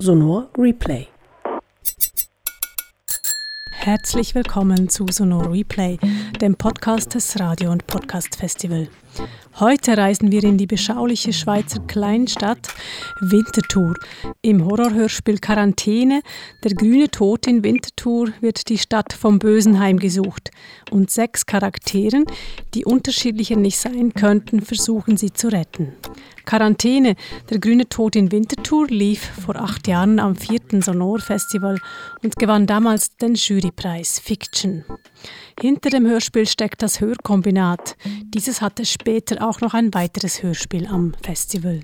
Sonor Replay. Herzlich willkommen zu Sonor Replay, dem Podcast des Radio- und Podcast Festival. Heute reisen wir in die beschauliche Schweizer Kleinstadt Winterthur. Im Horrorhörspiel Quarantäne, der grüne Tod in Winterthur, wird die Stadt vom Bösen heimgesucht. Und sechs Charakteren, die unterschiedlicher nicht sein könnten, versuchen sie zu retten. Quarantäne, der grüne Tod in Winterthur, lief vor acht Jahren am vierten Sonor Festival und gewann damals den Jurypreis Fiction. Hinter dem Hörspiel steckt das Hörkombinat. Dieses hatte später auch noch ein weiteres Hörspiel am Festival.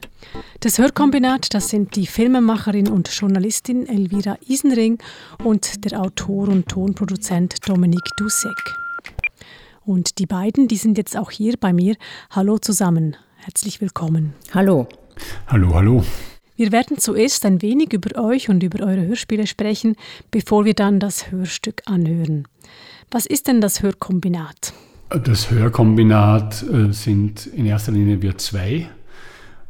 Das Hörkombinat, das sind die Filmemacherin und Journalistin Elvira Isenring und der Autor und Tonproduzent Dominik Dussek. Und die beiden, die sind jetzt auch hier bei mir. Hallo zusammen. Herzlich willkommen. Hallo. Hallo, hallo. Wir werden zuerst ein wenig über euch und über eure Hörspiele sprechen, bevor wir dann das Hörstück anhören. Was ist denn das Hörkombinat? Das Hörkombinat äh, sind in erster Linie wir zwei.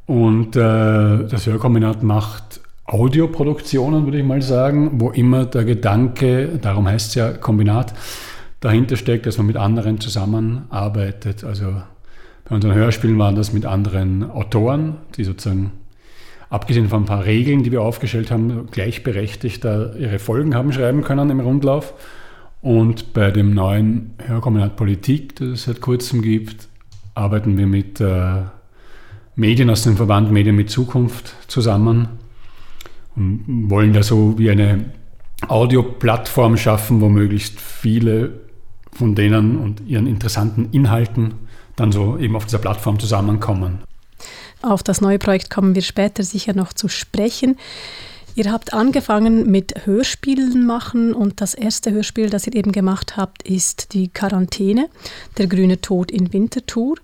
Und äh, das Hörkombinat macht Audioproduktionen, würde ich mal sagen, wo immer der Gedanke, darum heißt es ja Kombinat, dahinter steckt, dass man mit anderen zusammenarbeitet. Also bei unseren Hörspielen waren das mit anderen Autoren, die sozusagen, abgesehen von ein paar Regeln, die wir aufgestellt haben, gleichberechtigt ihre Folgen haben schreiben können im Rundlauf. Und bei dem neuen Hörkombinat Politik, das es seit kurzem gibt, arbeiten wir mit äh, Medien aus dem Verband Medien mit Zukunft zusammen und wollen da so wie eine Audioplattform schaffen, wo möglichst viele von denen und ihren interessanten Inhalten dann so eben auf dieser Plattform zusammenkommen. Auf das neue Projekt kommen wir später sicher noch zu sprechen. Ihr habt angefangen mit Hörspielen machen und das erste Hörspiel, das ihr eben gemacht habt, ist die Quarantäne, der grüne Tod in Winterthur.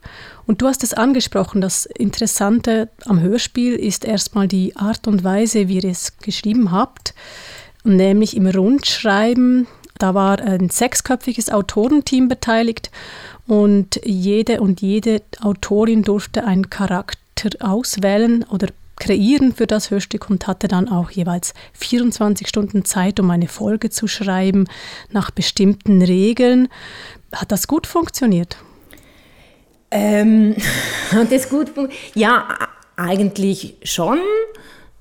Und du hast es angesprochen, das Interessante am Hörspiel ist erstmal die Art und Weise, wie ihr es geschrieben habt, nämlich im Rundschreiben. Da war ein sechsköpfiges Autorenteam beteiligt und jede und jede Autorin durfte einen Charakter auswählen oder kreieren für das Hörstück und hatte dann auch jeweils 24 Stunden Zeit, um eine Folge zu schreiben nach bestimmten Regeln. Hat das gut funktioniert? Ähm, hat das gut funktioniert? Ja, eigentlich schon.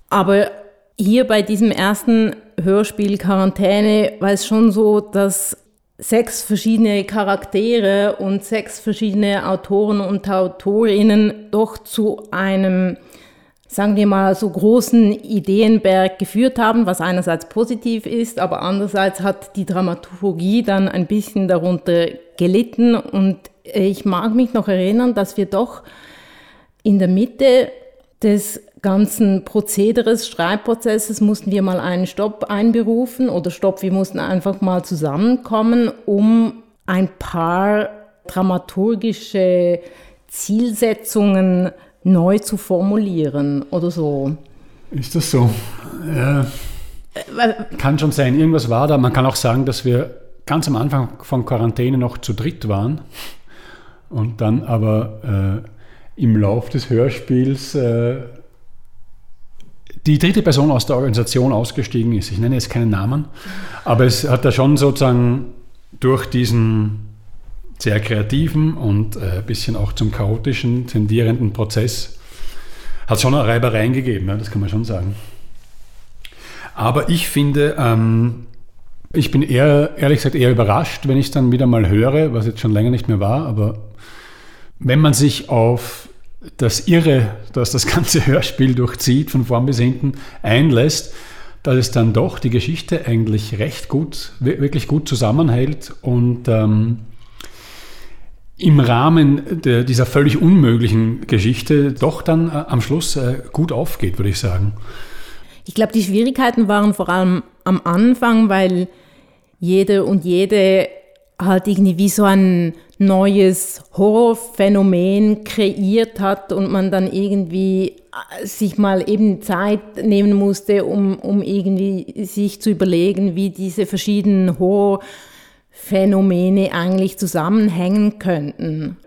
Aber hier bei diesem ersten Hörspiel Quarantäne war es schon so, dass sechs verschiedene Charaktere und sechs verschiedene Autoren und Autorinnen doch zu einem, sagen wir mal, so großen Ideenberg geführt haben, was einerseits positiv ist, aber andererseits hat die Dramaturgie dann ein bisschen darunter gelitten. Und ich mag mich noch erinnern, dass wir doch in der Mitte des ganzen Prozederes, Schreibprozesses mussten wir mal einen Stopp einberufen oder Stopp, wir mussten einfach mal zusammenkommen, um ein paar dramaturgische Zielsetzungen neu zu formulieren oder so. Ist das so? Ja, kann schon sein. Irgendwas war da. Man kann auch sagen, dass wir ganz am Anfang von Quarantäne noch zu dritt waren und dann aber äh, im Lauf des Hörspiels äh, die dritte Person aus der Organisation ausgestiegen ist. Ich nenne jetzt keinen Namen, aber es hat da schon sozusagen durch diesen sehr kreativen und ein äh, bisschen auch zum chaotischen tendierenden Prozess hat schon eine Reibereien gegeben, ja, das kann man schon sagen. Aber ich finde, ähm, ich bin eher, ehrlich gesagt, eher überrascht, wenn ich dann wieder mal höre, was jetzt schon länger nicht mehr war, aber wenn man sich auf das Irre, das das ganze Hörspiel durchzieht, von vorn bis hinten einlässt, dass es dann doch die Geschichte eigentlich recht gut, wirklich gut zusammenhält und ähm, im Rahmen der, dieser völlig unmöglichen Geschichte doch dann äh, am Schluss äh, gut aufgeht, würde ich sagen. Ich glaube, die Schwierigkeiten waren vor allem am Anfang, weil jede und jede halt irgendwie wie so ein neues Horrorphänomen kreiert hat und man dann irgendwie äh, sich mal eben Zeit nehmen musste, um, um irgendwie sich zu überlegen, wie diese verschiedenen Horrorphänomene eigentlich zusammenhängen könnten.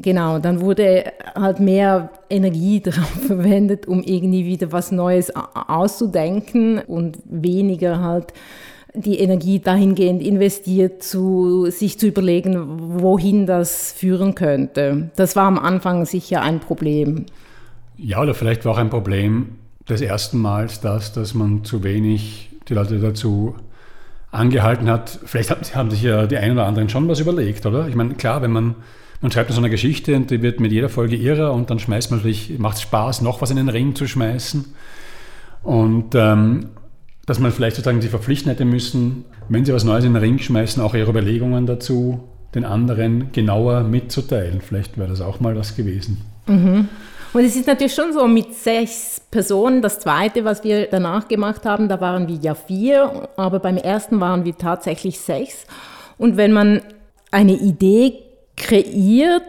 Genau, dann wurde halt mehr Energie darauf verwendet, um irgendwie wieder was Neues auszudenken und weniger halt die Energie dahingehend investiert, zu, sich zu überlegen, wohin das führen könnte. Das war am Anfang sicher ein Problem. Ja, oder vielleicht war auch ein Problem des ersten Mals das, dass man zu wenig die Leute dazu angehalten hat. Vielleicht haben sich ja die einen oder anderen schon was überlegt, oder? Ich meine, klar, wenn man, man schreibt so eine Geschichte und die wird mit jeder Folge irrer und dann schmeißt man natürlich, macht es Spaß, noch was in den Ring zu schmeißen. Und ähm, dass man vielleicht sozusagen sie verpflichten hätte müssen, wenn sie was Neues in den Ring schmeißen, auch ihre Überlegungen dazu den anderen genauer mitzuteilen. Vielleicht wäre das auch mal was gewesen. Mhm. Und es ist natürlich schon so mit sechs Personen. Das zweite, was wir danach gemacht haben, da waren wir ja vier, aber beim ersten waren wir tatsächlich sechs. Und wenn man eine Idee kreiert,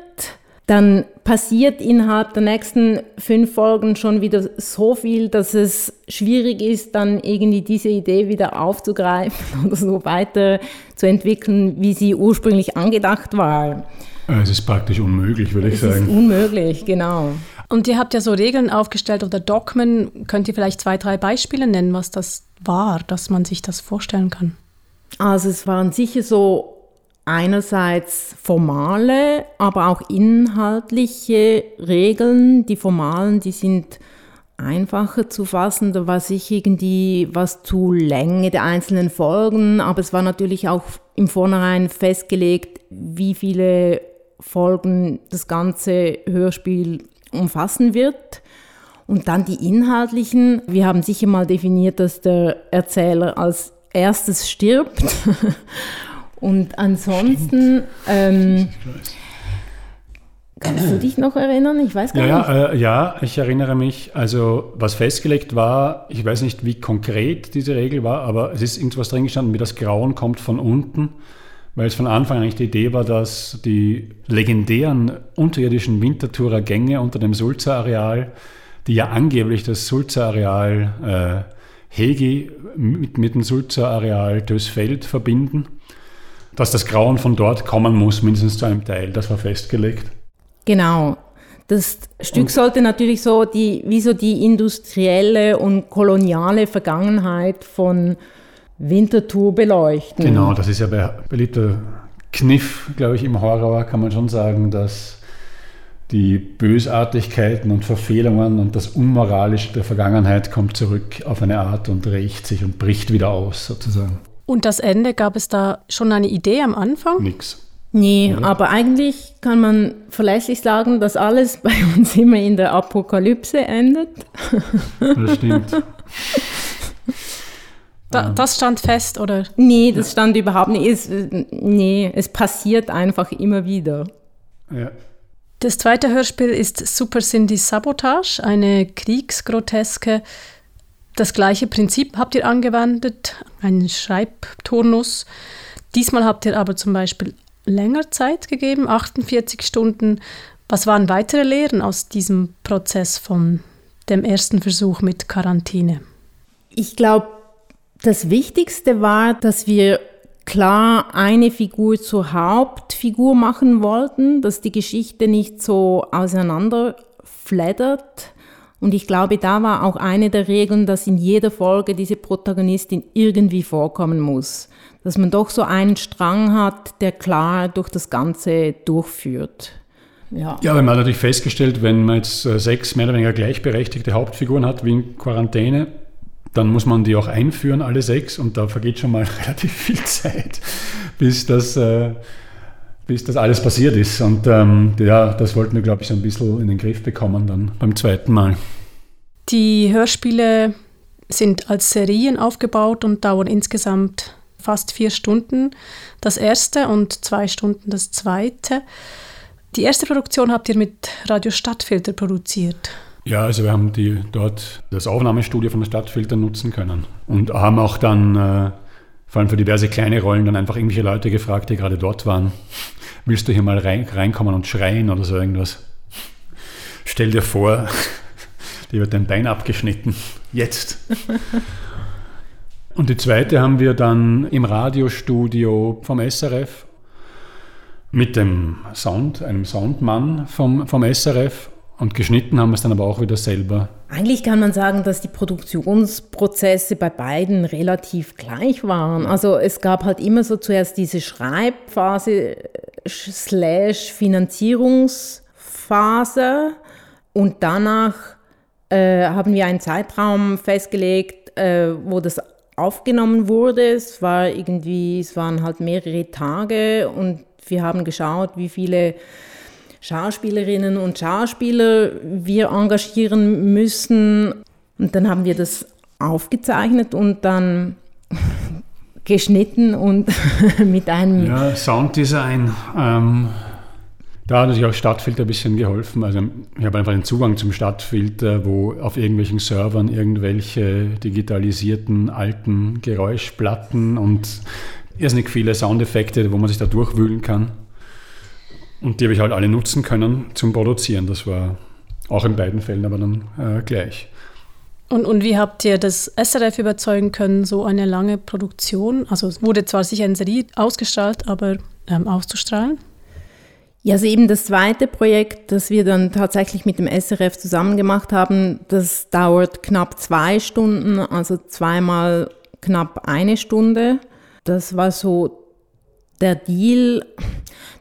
dann passiert innerhalb der nächsten fünf Folgen schon wieder so viel, dass es schwierig ist, dann irgendwie diese Idee wieder aufzugreifen oder so weiter zu entwickeln, wie sie ursprünglich angedacht war. Es ist praktisch unmöglich, würde ich es sagen. Es ist unmöglich, genau. Und ihr habt ja so Regeln aufgestellt oder Dogmen. Könnt ihr vielleicht zwei, drei Beispiele nennen, was das war, dass man sich das vorstellen kann? Also es waren sicher so einerseits formale, aber auch inhaltliche Regeln. Die formalen, die sind einfacher zu fassen. Da war sich irgendwie was zu Länge der einzelnen Folgen, aber es war natürlich auch im Vornherein festgelegt, wie viele Folgen das ganze Hörspiel umfassen wird. Und dann die inhaltlichen. Wir haben sicher mal definiert, dass der Erzähler als erstes stirbt Und ansonsten, ähm, kannst du dich noch erinnern? Ich weiß gar ja, nicht. Ja, äh, ja, ich erinnere mich. Also was festgelegt war, ich weiß nicht, wie konkret diese Regel war, aber es ist irgendwas drin gestanden, wie das Grauen kommt von unten, weil es von Anfang an eigentlich die Idee war, dass die legendären unterirdischen Winterthurer Gänge unter dem Sulzer-Areal, die ja angeblich das Sulzer-Areal äh, Hegi mit, mit dem Sulzer-Areal Dösfeld verbinden, dass das Grauen von dort kommen muss, mindestens zu einem Teil. Das war festgelegt. Genau. Das Stück und sollte natürlich so die, wie so die industrielle und koloniale Vergangenheit von Winterthur beleuchten. Genau, das ist ja ein beliebter Kniff, glaube ich, im Horror, kann man schon sagen, dass die Bösartigkeiten und Verfehlungen und das Unmoralische der Vergangenheit kommt zurück auf eine Art und rächt sich und bricht wieder aus, sozusagen. Und das Ende, gab es da schon eine Idee am Anfang? Nix. Nee, Oder? aber eigentlich kann man verlässlich sagen, dass alles bei uns immer in der Apokalypse endet. Das stimmt. Da, das stand fest, oder? Nee, das stand überhaupt nicht. Es, nee, es passiert einfach immer wieder. Ja. Das zweite Hörspiel ist Super Cindy Sabotage, eine Kriegsgroteske, das gleiche Prinzip habt ihr angewendet, einen Schreibturnus. Diesmal habt ihr aber zum Beispiel länger Zeit gegeben, 48 Stunden. Was waren weitere Lehren aus diesem Prozess von dem ersten Versuch mit Quarantäne? Ich glaube, das Wichtigste war, dass wir klar eine Figur zur Hauptfigur machen wollten, dass die Geschichte nicht so auseinanderfleddert und ich glaube, da war auch eine der Regeln, dass in jeder Folge diese Protagonistin irgendwie vorkommen muss. Dass man doch so einen Strang hat, der klar durch das Ganze durchführt. Ja, ja aber man hat natürlich festgestellt, wenn man jetzt äh, sechs mehr oder weniger gleichberechtigte Hauptfiguren hat wie in Quarantäne, dann muss man die auch einführen, alle sechs, und da vergeht schon mal relativ viel Zeit, bis das, äh, bis das alles passiert ist. Und ähm, ja, das wollten wir, glaube ich, so ein bisschen in den Griff bekommen dann beim zweiten Mal. Die Hörspiele sind als Serien aufgebaut und dauern insgesamt fast vier Stunden das erste und zwei Stunden das zweite. Die erste Produktion habt ihr mit Radio Stadtfilter produziert. Ja, also wir haben die dort das Aufnahmestudio von der Stadtfilter nutzen können und haben auch dann äh, vor allem für diverse kleine Rollen dann einfach irgendwelche Leute gefragt, die gerade dort waren. Willst du hier mal rein, reinkommen und schreien oder so irgendwas? Stell dir vor, dir wird dein Bein abgeschnitten. Jetzt. Und die zweite haben wir dann im Radiostudio vom SRF mit dem Sound, einem Soundmann vom, vom SRF und geschnitten haben wir es dann aber auch wieder selber. Eigentlich kann man sagen, dass die Produktionsprozesse bei beiden relativ gleich waren. Also es gab halt immer so zuerst diese Schreibphase slash Finanzierungsphase und danach äh, haben wir einen Zeitraum festgelegt, äh, wo das aufgenommen wurde. Es war irgendwie, es waren halt mehrere Tage und wir haben geschaut, wie viele Schauspielerinnen und Schauspieler wir engagieren müssen. Und dann haben wir das aufgezeichnet und dann geschnitten und mit einem... Ja, Sounddesign. Ähm, da hat natürlich auch Stadtfilter ein bisschen geholfen. Also ich habe einfach den Zugang zum Stadtfilter, wo auf irgendwelchen Servern irgendwelche digitalisierten alten Geräuschplatten und irrsinnig viele Soundeffekte, wo man sich da durchwühlen kann. Und die habe ich halt alle nutzen können zum Produzieren. Das war auch in beiden Fällen aber dann äh, gleich. Und, und wie habt ihr das SRF überzeugen können, so eine lange Produktion, also es wurde zwar sicher in Serie ausgestrahlt, aber ähm, auszustrahlen? Ja, also eben das zweite Projekt, das wir dann tatsächlich mit dem SRF zusammen gemacht haben, das dauert knapp zwei Stunden, also zweimal knapp eine Stunde. Das war so der Deal.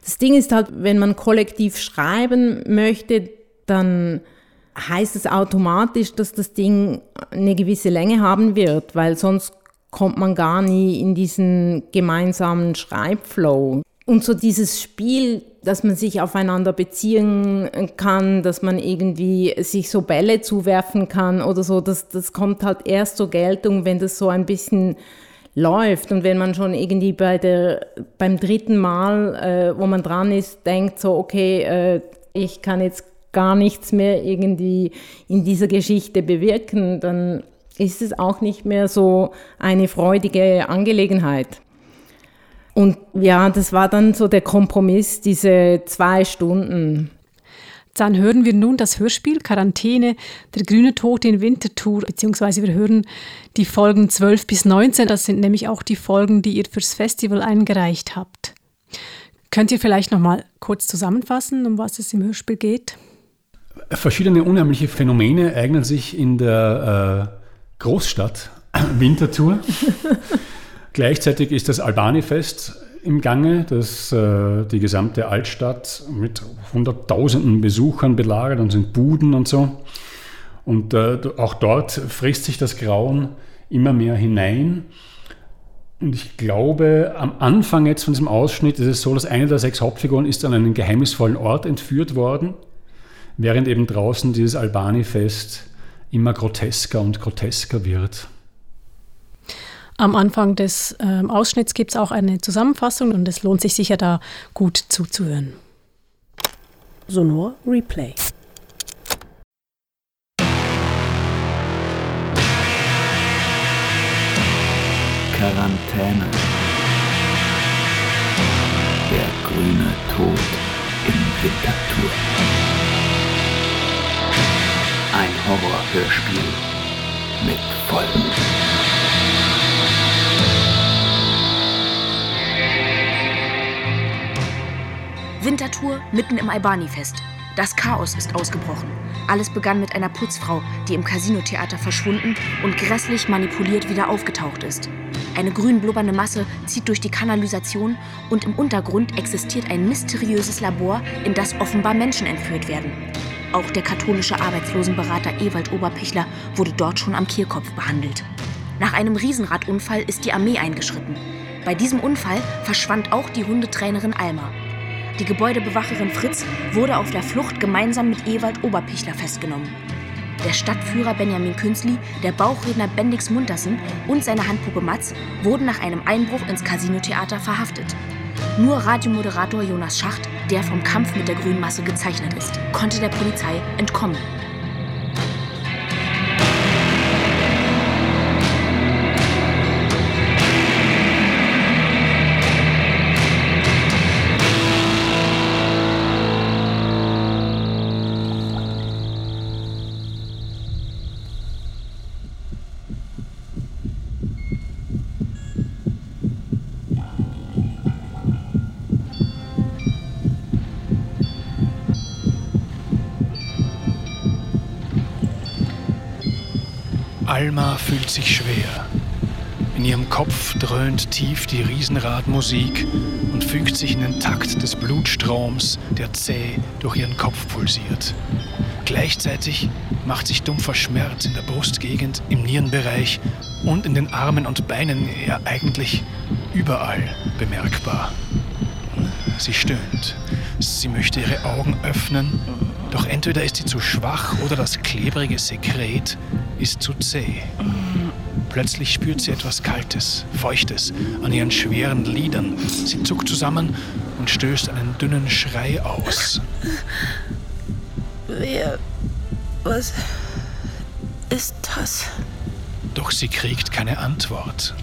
Das Ding ist halt, wenn man kollektiv schreiben möchte, dann heißt es automatisch, dass das Ding eine gewisse Länge haben wird, weil sonst kommt man gar nie in diesen gemeinsamen Schreibflow. Und so dieses Spiel, dass man sich aufeinander beziehen kann, dass man irgendwie sich so Bälle zuwerfen kann oder so, das, das kommt halt erst zur Geltung, wenn das so ein bisschen läuft. Und wenn man schon irgendwie bei der, beim dritten Mal, äh, wo man dran ist, denkt so, okay, äh, ich kann jetzt gar nichts mehr irgendwie in dieser Geschichte bewirken, dann ist es auch nicht mehr so eine freudige Angelegenheit. Und ja, das war dann so der Kompromiss, diese zwei Stunden. Dann hören wir nun das Hörspiel Quarantäne, der grüne Tod in Winterthur, beziehungsweise wir hören die Folgen 12 bis 19. Das sind nämlich auch die Folgen, die ihr fürs Festival eingereicht habt. Könnt ihr vielleicht noch mal kurz zusammenfassen, um was es im Hörspiel geht? Verschiedene unheimliche Phänomene eignen sich in der äh, Großstadt Winterthur. Gleichzeitig ist das Albani-Fest im Gange, das äh, die gesamte Altstadt mit hunderttausenden Besuchern belagert und sind Buden und so. Und äh, auch dort frisst sich das Grauen immer mehr hinein. Und ich glaube, am Anfang jetzt von diesem Ausschnitt ist es so, dass eine der sechs Hauptfiguren ist an einen geheimnisvollen Ort entführt worden, während eben draußen dieses Albani-Fest immer grotesker und grotesker wird. Am Anfang des äh, Ausschnitts gibt es auch eine Zusammenfassung und es lohnt sich sicher da gut zuzuhören. Sonor Replay. Quarantäne. Der grüne Tod in Winterthur. Ein Horrorhörspiel mit Folgen. Wintertour mitten im Albani-Fest. Das Chaos ist ausgebrochen. Alles begann mit einer Putzfrau, die im Casinotheater verschwunden und grässlich manipuliert wieder aufgetaucht ist. Eine grün blubbernde Masse zieht durch die Kanalisation und im Untergrund existiert ein mysteriöses Labor, in das offenbar Menschen entführt werden. Auch der katholische Arbeitslosenberater Ewald Oberpichler wurde dort schon am Kehlkopf behandelt. Nach einem Riesenradunfall ist die Armee eingeschritten. Bei diesem Unfall verschwand auch die Hundetrainerin Alma. Die Gebäudebewacherin Fritz wurde auf der Flucht gemeinsam mit Ewald Oberpichler festgenommen. Der Stadtführer Benjamin Künzli, der Bauchredner Bendix Muntersen und seine Handpuppe Matz wurden nach einem Einbruch ins Casinotheater verhaftet. Nur Radiomoderator Jonas Schacht, der vom Kampf mit der Grünmasse gezeichnet ist, konnte der Polizei entkommen. Alma fühlt sich schwer. In ihrem Kopf dröhnt tief die Riesenradmusik und fügt sich in den Takt des Blutstroms, der zäh durch ihren Kopf pulsiert. Gleichzeitig macht sich dumpfer Schmerz in der Brustgegend, im Nierenbereich und in den Armen und Beinen, ja eigentlich überall bemerkbar. Sie stöhnt. Sie möchte ihre Augen öffnen, doch entweder ist sie zu schwach oder das klebrige Sekret ist zu zäh. Plötzlich spürt sie etwas Kaltes, Feuchtes an ihren schweren Lidern. Sie zuckt zusammen und stößt einen dünnen Schrei aus. Wer. Was ist das? Doch sie kriegt keine Antwort.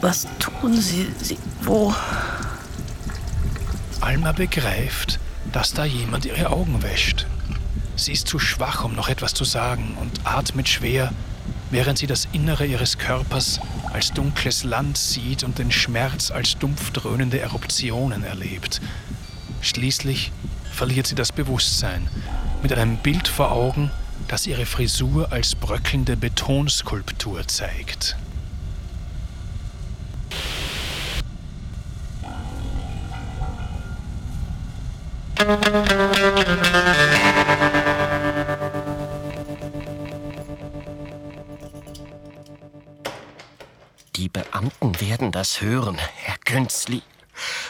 Was tun Sie? Sie. Wo? Alma begreift, dass da jemand ihre Augen wäscht. Sie ist zu schwach, um noch etwas zu sagen und atmet schwer, während sie das Innere ihres Körpers als dunkles Land sieht und den Schmerz als dumpf dröhnende Eruptionen erlebt. Schließlich verliert sie das Bewusstsein mit einem Bild vor Augen, das ihre Frisur als bröckelnde Betonskulptur zeigt. Die Beamten werden das hören, Herr Künzli.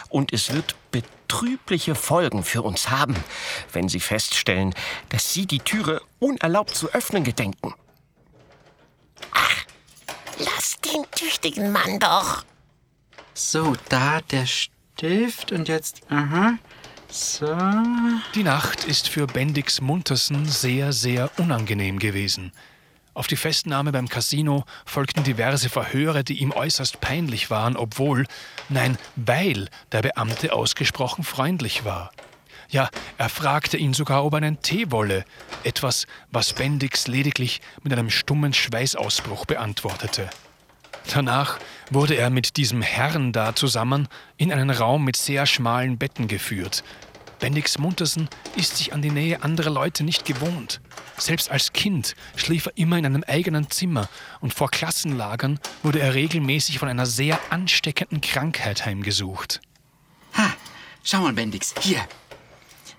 Und es wird betrübliche Folgen für uns haben, wenn Sie feststellen, dass Sie die Türe unerlaubt zu öffnen gedenken. Ach, lass den tüchtigen Mann doch. So, da der Stift und jetzt. Aha. So. Die Nacht ist für Bendix Muntersen sehr, sehr unangenehm gewesen. Auf die Festnahme beim Casino folgten diverse Verhöre, die ihm äußerst peinlich waren, obwohl, nein, weil der Beamte ausgesprochen freundlich war. Ja, er fragte ihn sogar, ob er einen Tee wolle, etwas, was Bendix lediglich mit einem stummen Schweißausbruch beantwortete. Danach wurde er mit diesem Herrn da zusammen in einen Raum mit sehr schmalen Betten geführt. Bendix Muntersen ist sich an die Nähe anderer Leute nicht gewohnt. Selbst als Kind schlief er immer in einem eigenen Zimmer und vor Klassenlagern wurde er regelmäßig von einer sehr ansteckenden Krankheit heimgesucht. Ha, schau mal, Bendix, hier.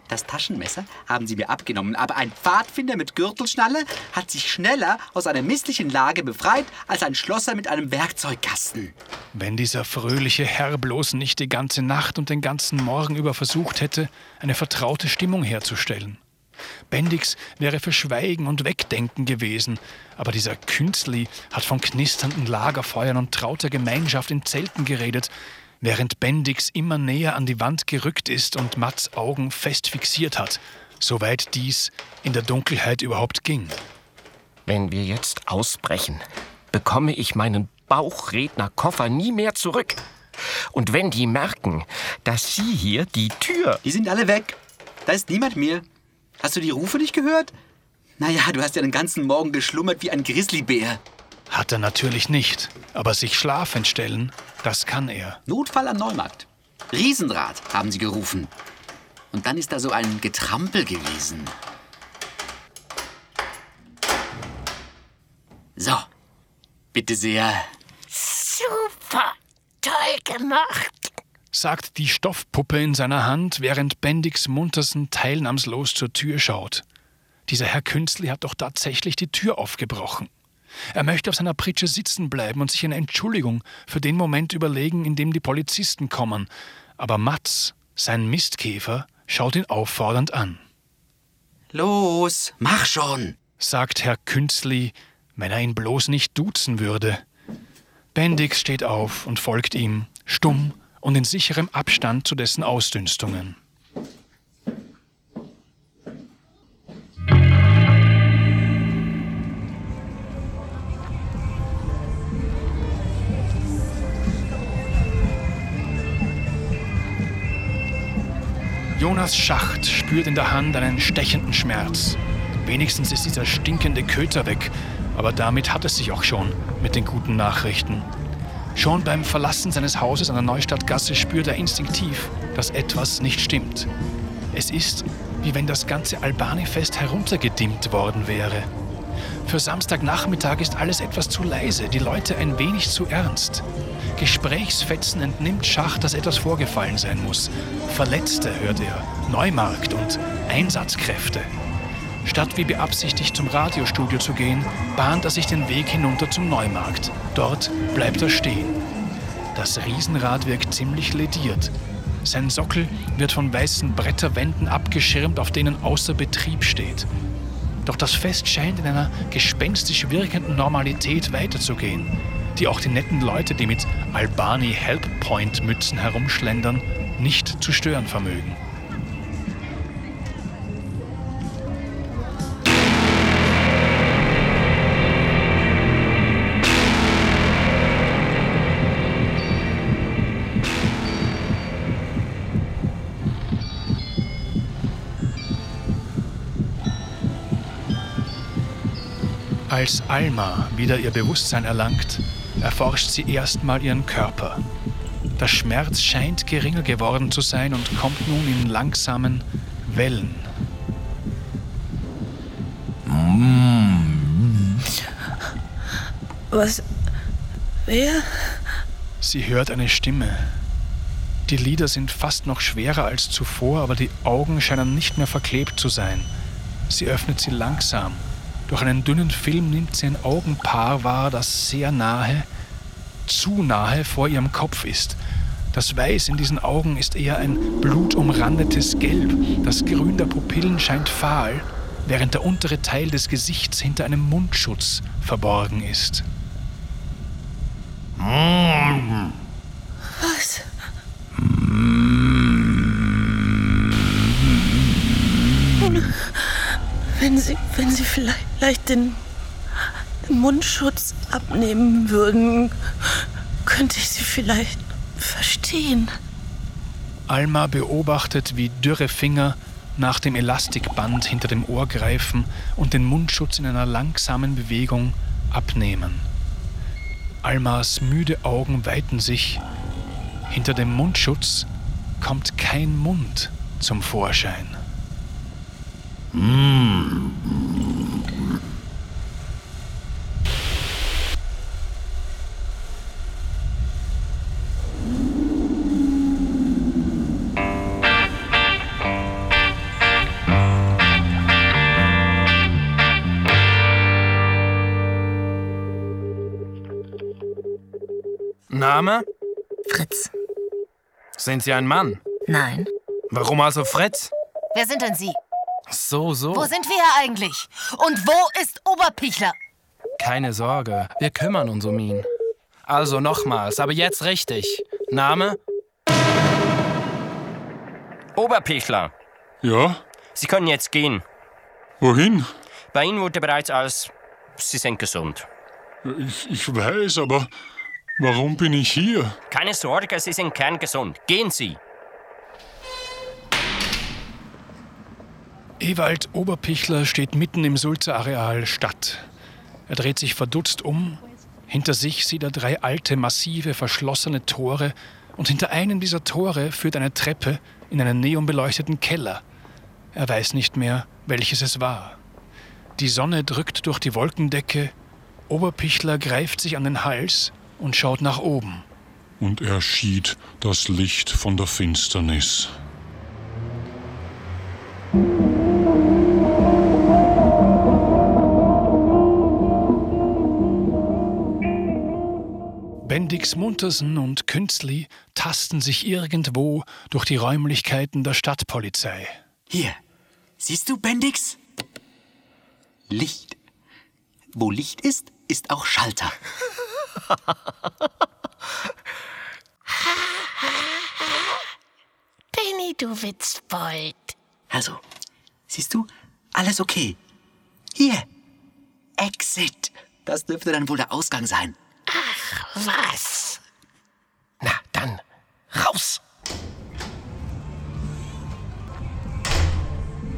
Das Taschenmesser haben sie mir abgenommen, aber ein Pfadfinder mit Gürtelschnalle hat sich schneller aus einer misslichen Lage befreit als ein Schlosser mit einem Werkzeugkasten. Wenn dieser fröhliche Herr bloß nicht die ganze Nacht und den ganzen Morgen über versucht hätte, eine vertraute Stimmung herzustellen. Bendix wäre für Schweigen und Wegdenken gewesen, aber dieser Künstli hat von knisternden Lagerfeuern und trauter Gemeinschaft in Zelten geredet, während Bendix immer näher an die Wand gerückt ist und Mats Augen fest fixiert hat, soweit dies in der Dunkelheit überhaupt ging. Wenn wir jetzt ausbrechen, bekomme ich meinen Bauchrednerkoffer nie mehr zurück. Und wenn die merken, dass Sie hier die Tür. Die sind alle weg. Da ist niemand mehr. Hast du die Rufe nicht gehört? Naja, du hast ja den ganzen Morgen geschlummert wie ein Grizzlybär. Hat er natürlich nicht, aber sich schlafend stellen, das kann er. Notfall am Neumarkt. Riesenrad, haben sie gerufen. Und dann ist da so ein Getrampel gewesen. So, bitte sehr. Super, toll gemacht. sagt die Stoffpuppe in seiner Hand, während Bendix Muntersen teilnahmslos zur Tür schaut. Dieser Herr Künstli hat doch tatsächlich die Tür aufgebrochen. Er möchte auf seiner Pritsche sitzen bleiben und sich eine Entschuldigung für den Moment überlegen, in dem die Polizisten kommen. Aber Mats, sein Mistkäfer, schaut ihn auffordernd an. Los, mach schon, sagt Herr Künstli, wenn er ihn bloß nicht duzen würde. Bendix steht auf und folgt ihm, stumm und in sicherem Abstand zu dessen Ausdünstungen. Jonas Schacht spürt in der Hand einen stechenden Schmerz. Wenigstens ist dieser stinkende Köter weg, aber damit hat es sich auch schon mit den guten Nachrichten. Schon beim Verlassen seines Hauses an der Neustadtgasse spürt er instinktiv, dass etwas nicht stimmt. Es ist, wie wenn das ganze Albani-Fest heruntergedimmt worden wäre. Für Samstagnachmittag ist alles etwas zu leise, die Leute ein wenig zu ernst. Gesprächsfetzen entnimmt Schach, dass etwas vorgefallen sein muss. Verletzte hört er, Neumarkt und Einsatzkräfte. Statt wie beabsichtigt zum Radiostudio zu gehen, bahnt er sich den Weg hinunter zum Neumarkt. Dort bleibt er stehen. Das Riesenrad wirkt ziemlich lediert. Sein Sockel wird von weißen Bretterwänden abgeschirmt, auf denen außer Betrieb steht. Doch das Fest scheint in einer gespenstisch wirkenden Normalität weiterzugehen, die auch die netten Leute, die mit Albani Help Point Mützen herumschlendern, nicht zu stören vermögen. Als Alma wieder ihr Bewusstsein erlangt, erforscht sie erstmal ihren Körper. Der Schmerz scheint geringer geworden zu sein und kommt nun in langsamen Wellen. Was? Wer? Sie hört eine Stimme. Die Lider sind fast noch schwerer als zuvor, aber die Augen scheinen nicht mehr verklebt zu sein. Sie öffnet sie langsam durch einen dünnen Film nimmt sie ein Augenpaar wahr, das sehr nahe, zu nahe vor ihrem Kopf ist. Das Weiß in diesen Augen ist eher ein blutumrandetes Gelb. Das Grün der Pupillen scheint fahl, während der untere Teil des Gesichts hinter einem Mundschutz verborgen ist. Was? Wenn Sie, wenn Sie vielleicht den, den Mundschutz abnehmen würden, könnte ich Sie vielleicht verstehen. Alma beobachtet, wie dürre Finger nach dem Elastikband hinter dem Ohr greifen und den Mundschutz in einer langsamen Bewegung abnehmen. Almas müde Augen weiten sich. Hinter dem Mundschutz kommt kein Mund zum Vorschein. Name? Fritz. Sind Sie ein Mann? Nein. Warum also Fritz? Wer sind denn Sie? So, so. Wo sind wir eigentlich? Und wo ist Oberpichler? Keine Sorge, wir kümmern uns um ihn. Also nochmals, aber jetzt richtig. Name? Oberpichler, Ja? Sie können jetzt gehen. Wohin? Bei Ihnen wurde bereits alles. Sie sind gesund. Ich, ich weiß, aber warum bin ich hier? Keine Sorge, Sie sind kerngesund. Gehen Sie. Ewald Oberpichler steht mitten im Sulzer-Areal Stadt. Er dreht sich verdutzt um. Hinter sich sieht er drei alte, massive, verschlossene Tore und hinter einem dieser Tore führt eine Treppe in einen neonbeleuchteten Keller. Er weiß nicht mehr, welches es war. Die Sonne drückt durch die Wolkendecke. Oberpichler greift sich an den Hals und schaut nach oben. Und er schied das Licht von der Finsternis. Bendix Muntersen und Künstli tasten sich irgendwo durch die Räumlichkeiten der Stadtpolizei. Hier, siehst du, Bendix? Licht. Wo Licht ist, ist auch Schalter. Benny, du Witzbold. Also, siehst du, alles okay. Hier, Exit. Das dürfte dann wohl der Ausgang sein. Ach, was? Na, dann raus.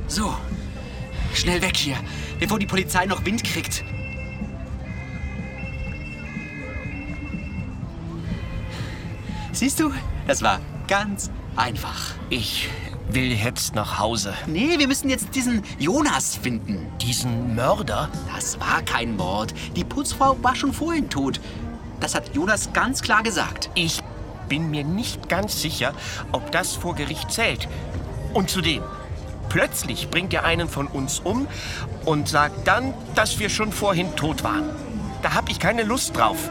So, schnell weg hier, bevor die Polizei noch Wind kriegt. Siehst du, das war ganz einfach. Ich will jetzt nach Hause. Nee, wir müssen jetzt diesen Jonas finden. Diesen Mörder? Das war kein Mord. Die Putzfrau war schon vorhin tot. Das hat Jonas ganz klar gesagt. Ich bin mir nicht ganz sicher, ob das vor Gericht zählt. Und zudem, plötzlich bringt er einen von uns um und sagt dann, dass wir schon vorhin tot waren. Da hab ich keine Lust drauf.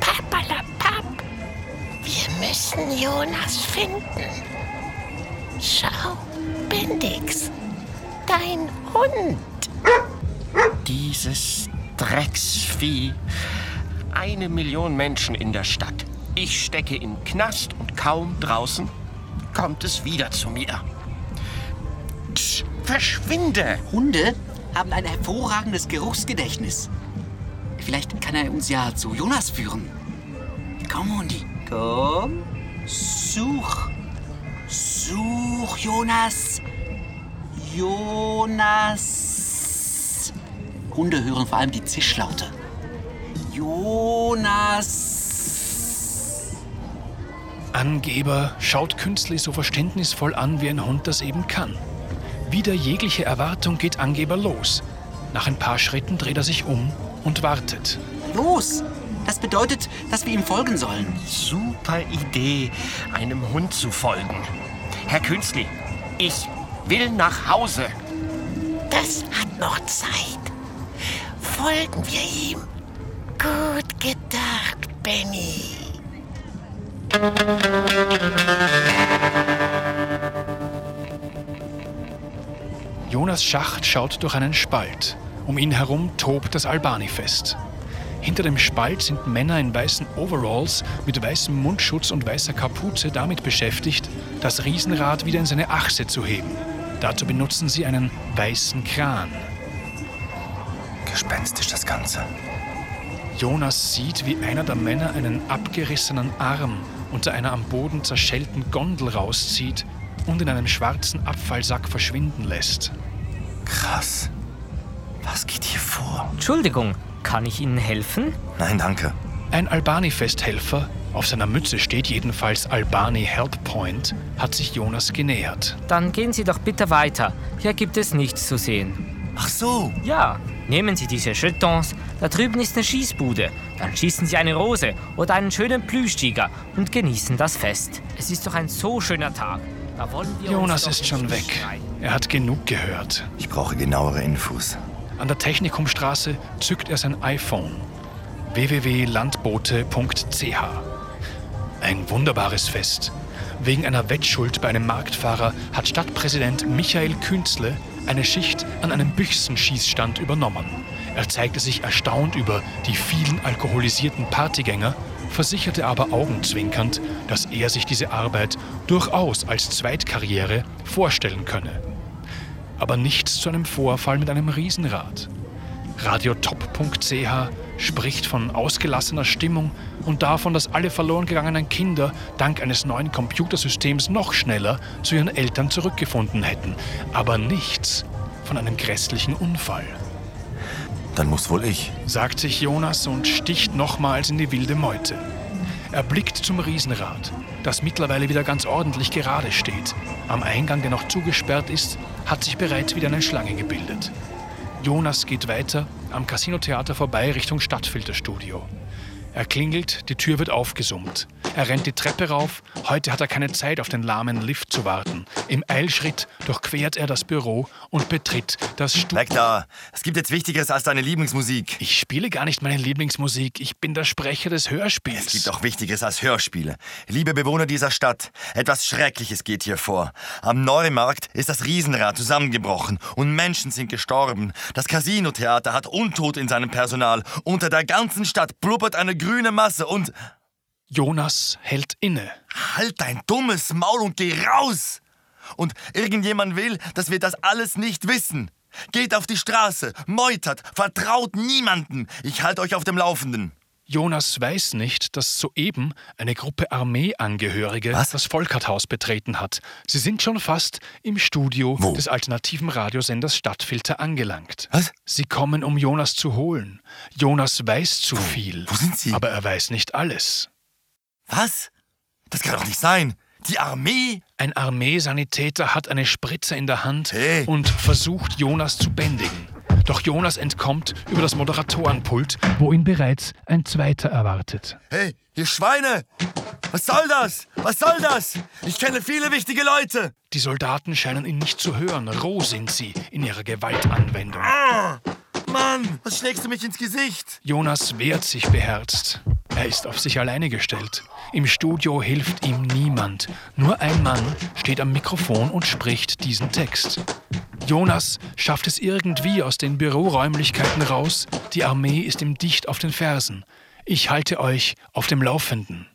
Pappalapapp. Wir müssen Jonas finden. Schau, Bendix. Dein Hund. Dieses Drecksvieh. Eine Million Menschen in der Stadt. Ich stecke im Knast und kaum draußen kommt es wieder zu mir. Tsch, verschwinde! Hunde haben ein hervorragendes Geruchsgedächtnis. Vielleicht kann er uns ja zu Jonas führen. Komm, Hundi. Komm. Such. Such, Jonas. Jonas. Hunde hören vor allem die Zischlaute. Jonas. Angeber schaut Künstli so verständnisvoll an, wie ein Hund das eben kann. Wieder jegliche Erwartung geht Angeber los. Nach ein paar Schritten dreht er sich um und wartet. Los! Das bedeutet, dass wir ihm folgen sollen. Super Idee, einem Hund zu folgen. Herr Künstli, ich will nach Hause. Das hat noch Zeit. Folgen wir ihm. Gut gedacht, Benny. Jonas Schacht schaut durch einen Spalt. Um ihn herum tobt das Albani-Fest. Hinter dem Spalt sind Männer in weißen Overalls mit weißem Mundschutz und weißer Kapuze damit beschäftigt, das Riesenrad wieder in seine Achse zu heben. Dazu benutzen sie einen weißen Kran. Gespenstisch das Ganze. Jonas sieht, wie einer der Männer einen abgerissenen Arm unter einer am Boden zerschellten Gondel rauszieht und in einem schwarzen Abfallsack verschwinden lässt. Krass. Was geht hier vor? Entschuldigung, kann ich Ihnen helfen? Nein, danke. Ein Albani-Festhelfer, auf seiner Mütze steht jedenfalls Albani Help Point, hat sich Jonas genähert. Dann gehen Sie doch bitte weiter. Hier gibt es nichts zu sehen. Ach so. Ja, nehmen Sie diese Jetons. Da drüben ist eine Schießbude. Dann schießen Sie eine Rose oder einen schönen Plüschtiger und genießen das Fest. Es ist doch ein so schöner Tag. Da wollen wir Jonas ist schon weg. Er hat genug gehört. Ich brauche genauere Infos. An der Technikumstraße zückt er sein iPhone. www.landbote.ch Ein wunderbares Fest. Wegen einer Wettschuld bei einem Marktfahrer hat Stadtpräsident Michael Künzle eine Schicht an einem Büchsenschießstand übernommen. Er zeigte sich erstaunt über die vielen alkoholisierten Partygänger, versicherte aber augenzwinkernd, dass er sich diese Arbeit durchaus als Zweitkarriere vorstellen könne aber nichts zu einem Vorfall mit einem Riesenrad. Radiotop.ch spricht von ausgelassener Stimmung und davon, dass alle verloren gegangenen Kinder dank eines neuen Computersystems noch schneller zu ihren Eltern zurückgefunden hätten, aber nichts von einem grässlichen Unfall. Dann muss wohl ich. Sagt sich Jonas und sticht nochmals in die wilde Meute. Er blickt zum Riesenrad, das mittlerweile wieder ganz ordentlich gerade steht. Am Eingang, der noch zugesperrt ist, hat sich bereits wieder eine Schlange gebildet. Jonas geht weiter am Casino-Theater vorbei Richtung Stadtfilterstudio. Er klingelt, die Tür wird aufgesummt. Er rennt die Treppe rauf. Heute hat er keine Zeit, auf den lahmen Lift zu warten. Im Eilschritt durchquert er das Büro und betritt das Studio. Da. Es gibt jetzt Wichtigeres als deine Lieblingsmusik. Ich spiele gar nicht meine Lieblingsmusik. Ich bin der Sprecher des Hörspiels. Es gibt auch Wichtigeres als Hörspiele. Liebe Bewohner dieser Stadt, etwas Schreckliches geht hier vor. Am Neumarkt ist das Riesenrad zusammengebrochen und Menschen sind gestorben. Das Casino-Theater hat Untot in seinem Personal. Unter der ganzen Stadt blubbert eine grüne Masse und... Jonas hält inne. Halt dein dummes Maul und geh raus! Und irgendjemand will, dass wir das alles nicht wissen. Geht auf die Straße, meutert, vertraut niemanden. Ich halte euch auf dem Laufenden. Jonas weiß nicht, dass soeben eine Gruppe Armeeangehörige Was? das Volkerthaus betreten hat. Sie sind schon fast im Studio Wo? des alternativen Radiosenders Stadtfilter angelangt. Was? Sie kommen, um Jonas zu holen. Jonas weiß zu viel. Wo sind Sie? Aber er weiß nicht alles. Was? Das kann doch nicht sein. Die Armee? Ein Armeesanitäter hat eine Spritze in der Hand Hey. und versucht, Jonas zu bändigen. Doch Jonas entkommt über das Moderatorenpult, wo ihn bereits ein zweiter erwartet. Hey, ihr Schweine! Was soll das? Was soll das? Ich kenne viele wichtige Leute. Die Soldaten scheinen ihn nicht zu hören. Roh sind sie in ihrer Gewaltanwendung. Ah, Mann, was schlägst du mich ins Gesicht? Jonas wehrt sich beherzt. Er ist auf sich alleine gestellt. Im Studio hilft ihm niemand. Nur ein Mann steht am Mikrofon und spricht diesen Text. Jonas schafft es irgendwie aus den Büroräumlichkeiten raus. Die Armee ist ihm dicht auf den Fersen. Ich halte euch auf dem Laufenden.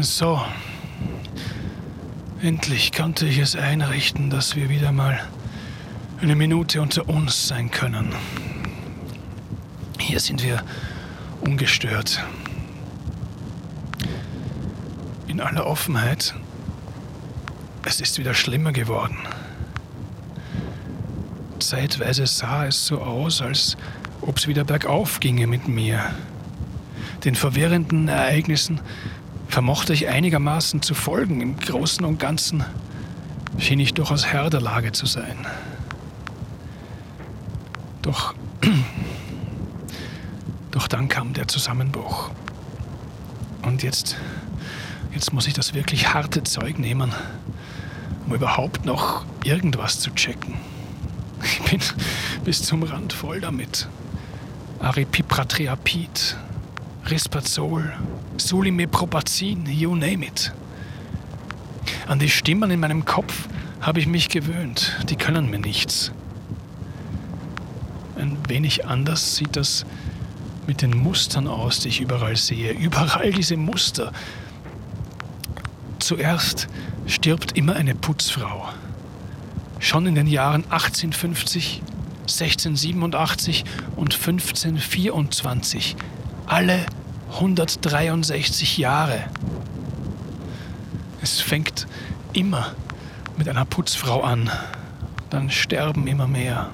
So. Endlich konnte ich es einrichten, dass wir wieder mal eine Minute unter uns sein können. Hier sind wir ungestört. In aller Offenheit, es ist wieder schlimmer geworden. Zeitweise sah es so aus, als ob es wieder bergauf ginge mit mir. Den verwirrenden Ereignissen vermochte ich einigermaßen zu folgen. Im Großen und Ganzen schien ich durchaus Herr der Lage zu sein. Doch, doch dann kam der Zusammenbruch. Und jetzt, jetzt muss ich das wirklich harte Zeug nehmen, um überhaupt noch irgendwas zu checken. Ich bin bis zum Rand voll damit. Aripiprazid, Rispazol, Sulimepropazin, you name it. An die Stimmen in meinem Kopf habe ich mich gewöhnt. Die können mir nichts. Ein wenig anders sieht das mit den Mustern aus, die ich überall sehe. Überall diese Muster. Zuerst stirbt immer eine Putzfrau. Schon in den Jahren 1850, 1687 und 1524. Alle 163 Jahre. Es fängt immer mit einer Putzfrau an. Dann sterben immer mehr.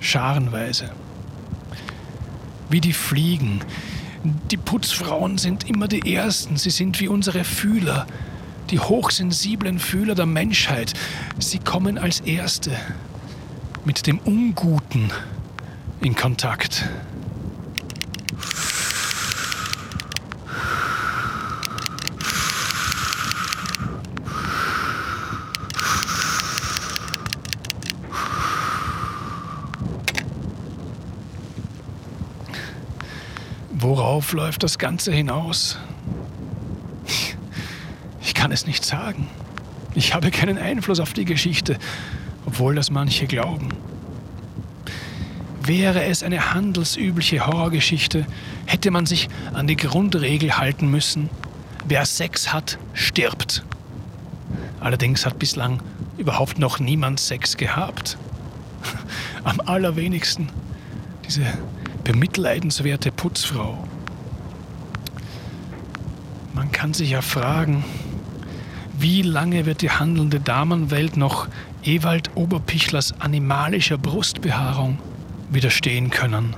Scharenweise. Wie die Fliegen. Die Putzfrauen sind immer die Ersten. Sie sind wie unsere Fühler. Die hochsensiblen Fühler der Menschheit. Sie kommen als Erste mit dem Unguten in Kontakt. Worauf läuft das Ganze hinaus? Ich kann es nicht sagen. Ich habe keinen Einfluss auf die Geschichte, obwohl das manche glauben. Wäre es eine handelsübliche Horrorgeschichte, hätte man sich an die Grundregel halten müssen, wer Sex hat, stirbt. Allerdings hat bislang überhaupt noch niemand Sex gehabt. Am allerwenigsten diese bemitleidenswerte Putzfrau. Kann sich ja fragen, wie lange wird die handelnde Damenwelt noch Ewald Oberpichlers animalischer Brustbehaarung widerstehen können?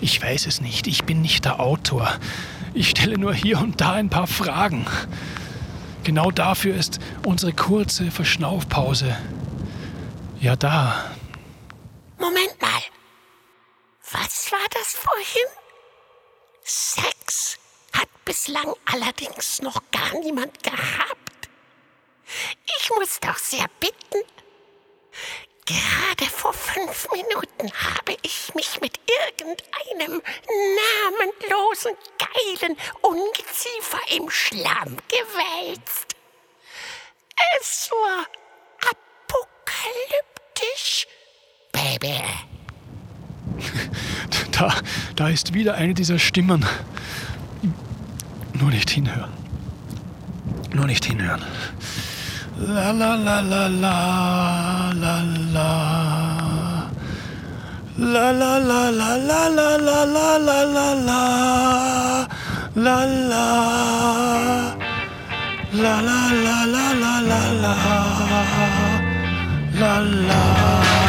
Ich weiß es nicht, ich bin nicht der Autor. Ich stelle nur hier und da ein paar Fragen. Genau dafür ist unsere kurze Verschnaufpause. Ja, da. Moment mal. Was war das vorhin? Sex bislang allerdings noch gar niemand gehabt. Ich muss doch sehr bitten. Gerade vor fünf Minuten habe ich mich mit irgendeinem namenlosen, geilen Ungeziefer im Schlamm gewälzt. Es war apokalyptisch, Baby. Da, da ist wieder eine dieser Stimmen. Nur nicht hinhören. Nur nicht hinhören. La la la la la la la. La la la la la la la la la la la la la La la la la la la la la la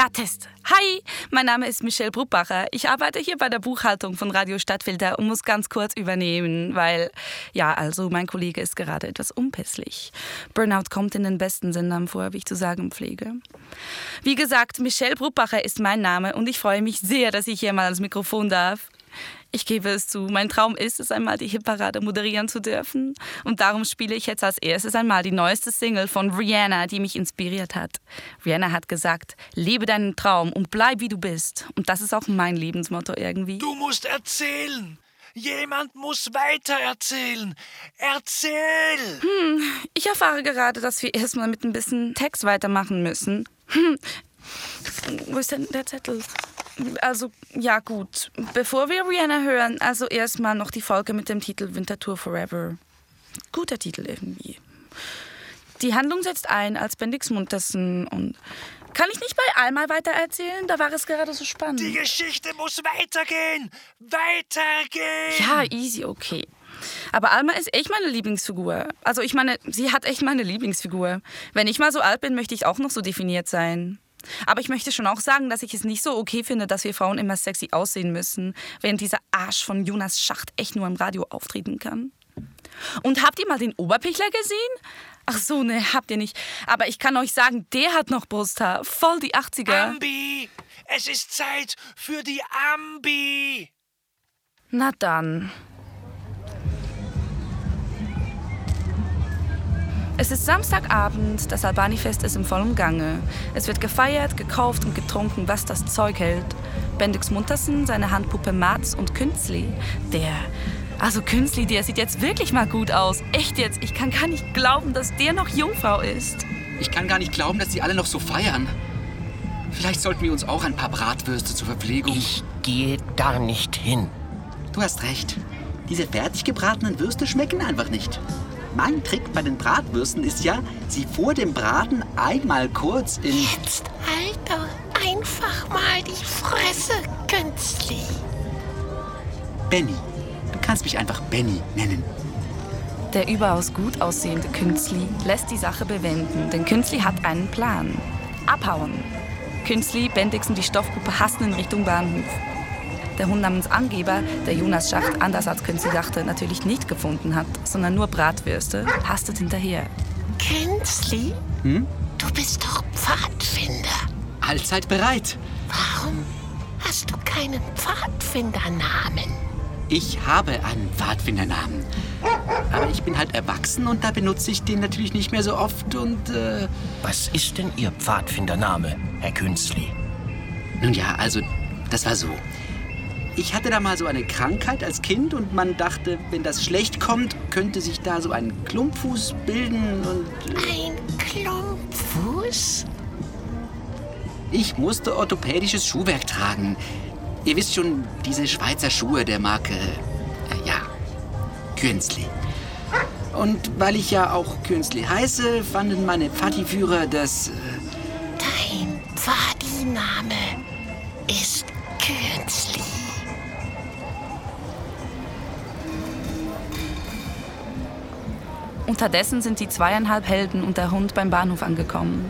Test? Ja, Test. Hi, mein Name ist Michelle Bruckbacher. Ich arbeite hier bei der Buchhaltung von Radio Stadtfilter und muss ganz kurz übernehmen, weil, ja, also mein Kollege ist gerade etwas unpässlich. Burnout kommt in den besten Sendern vor, wie ich zu sagen pflege. Wie gesagt, Michelle Bruckbacher ist mein Name und ich freue mich sehr, dass ich hier mal ans Mikrofon darf. Ich gebe es zu, mein Traum ist es, einmal die Hitparade moderieren zu dürfen. Und darum spiele ich jetzt als erstes einmal die neueste Single von Rihanna, die mich inspiriert hat. Rihanna hat gesagt, lebe deinen Traum und bleib wie du bist. Und das ist auch mein Lebensmotto irgendwie. Du musst erzählen. Jemand muss weiter erzählen. Erzähl! Hm, ich erfahre gerade, dass wir erstmal mit ein bisschen Text weitermachen müssen. Hm. Wo ist denn der Zettel? Also, ja, gut. Bevor wir Rihanna hören, also erstmal noch die Folge mit dem Titel Wintertour Forever. Guter Titel irgendwie. Die Handlung setzt ein als Bendix Muntersen und. Kann ich nicht bei Alma weiter erzählen? Da war es gerade so spannend. Die Geschichte muss weitergehen! Weitergehen! Ja, easy, okay. Aber Alma ist echt meine Lieblingsfigur. Also ich meine, sie hat echt meine Lieblingsfigur. Wenn ich mal so alt bin, möchte ich auch noch so definiert sein. Aber ich möchte schon auch sagen, dass ich es nicht so okay finde, dass wir Frauen immer sexy aussehen müssen, während dieser Arsch von Jonas Schacht echt nur im Radio auftreten kann. Und habt ihr mal den Oberpichler gesehen? Ach so, ne, habt ihr nicht. Aber ich kann euch sagen, der hat noch Brusthaar. Voll die 80er. Ambi! Es ist Zeit für die Ambi! Na dann. Es ist Samstagabend, das Albani-Fest ist im vollen Gange. Es wird gefeiert, gekauft und getrunken, was das Zeug hält. Bendix Muntersen, seine Handpuppe Mats und Künzli, der... Also Künzli, der sieht jetzt wirklich mal gut aus. Echt jetzt, ich kann gar nicht glauben, dass der noch Jungfrau ist. Ich kann gar nicht glauben, dass die alle noch so feiern. Vielleicht sollten wir uns auch ein paar Bratwürste zur Verpflegung... Ich gehe da nicht hin. Du hast recht. Diese fertig gebratenen Würste schmecken einfach nicht. Mein Trick bei den Bratwürsten ist ja, sie vor dem Braten einmal kurz in... Jetzt halt doch einfach mal die Fresse, Künstli. Benny. Du kannst mich einfach Benny nennen. Der überaus gut aussehende Künstli lässt die Sache bewenden, denn Künstli hat einen Plan. Abhauen. Künstli, Bendix und die Stoffgruppe hasten in Richtung Bahnhof. Der Hund namens Angeber, der Jonas Schacht anders als Künstli dachte, natürlich nicht gefunden hat, sondern nur Bratwürste, hastet hinterher. Künstli? Hm? Du bist doch Pfadfinder. Allzeit bereit. Warum hast du keinen Pfadfindernamen? Ich habe einen Pfadfindernamen. Aber ich bin halt erwachsen und da benutze ich den natürlich nicht mehr so oft und. Äh Was ist denn Ihr Pfadfindername, Herr Künstli? Nun ja, also, das war so. Ich hatte da mal so eine Krankheit als Kind und man dachte, wenn das schlecht kommt, könnte sich da so ein Klumpfuß bilden und. Ein Klumpfuß? Ich musste orthopädisches Schuhwerk tragen. Ihr wisst schon, diese Schweizer Schuhe der Marke. Äh, ja, Künstli. Und weil ich ja auch Künstli heiße, fanden meine Pfadi-Führer das. Äh, Dein Pfadi-Name ist Künstli. Unterdessen sind die zweieinhalb Helden und der Hund beim Bahnhof angekommen.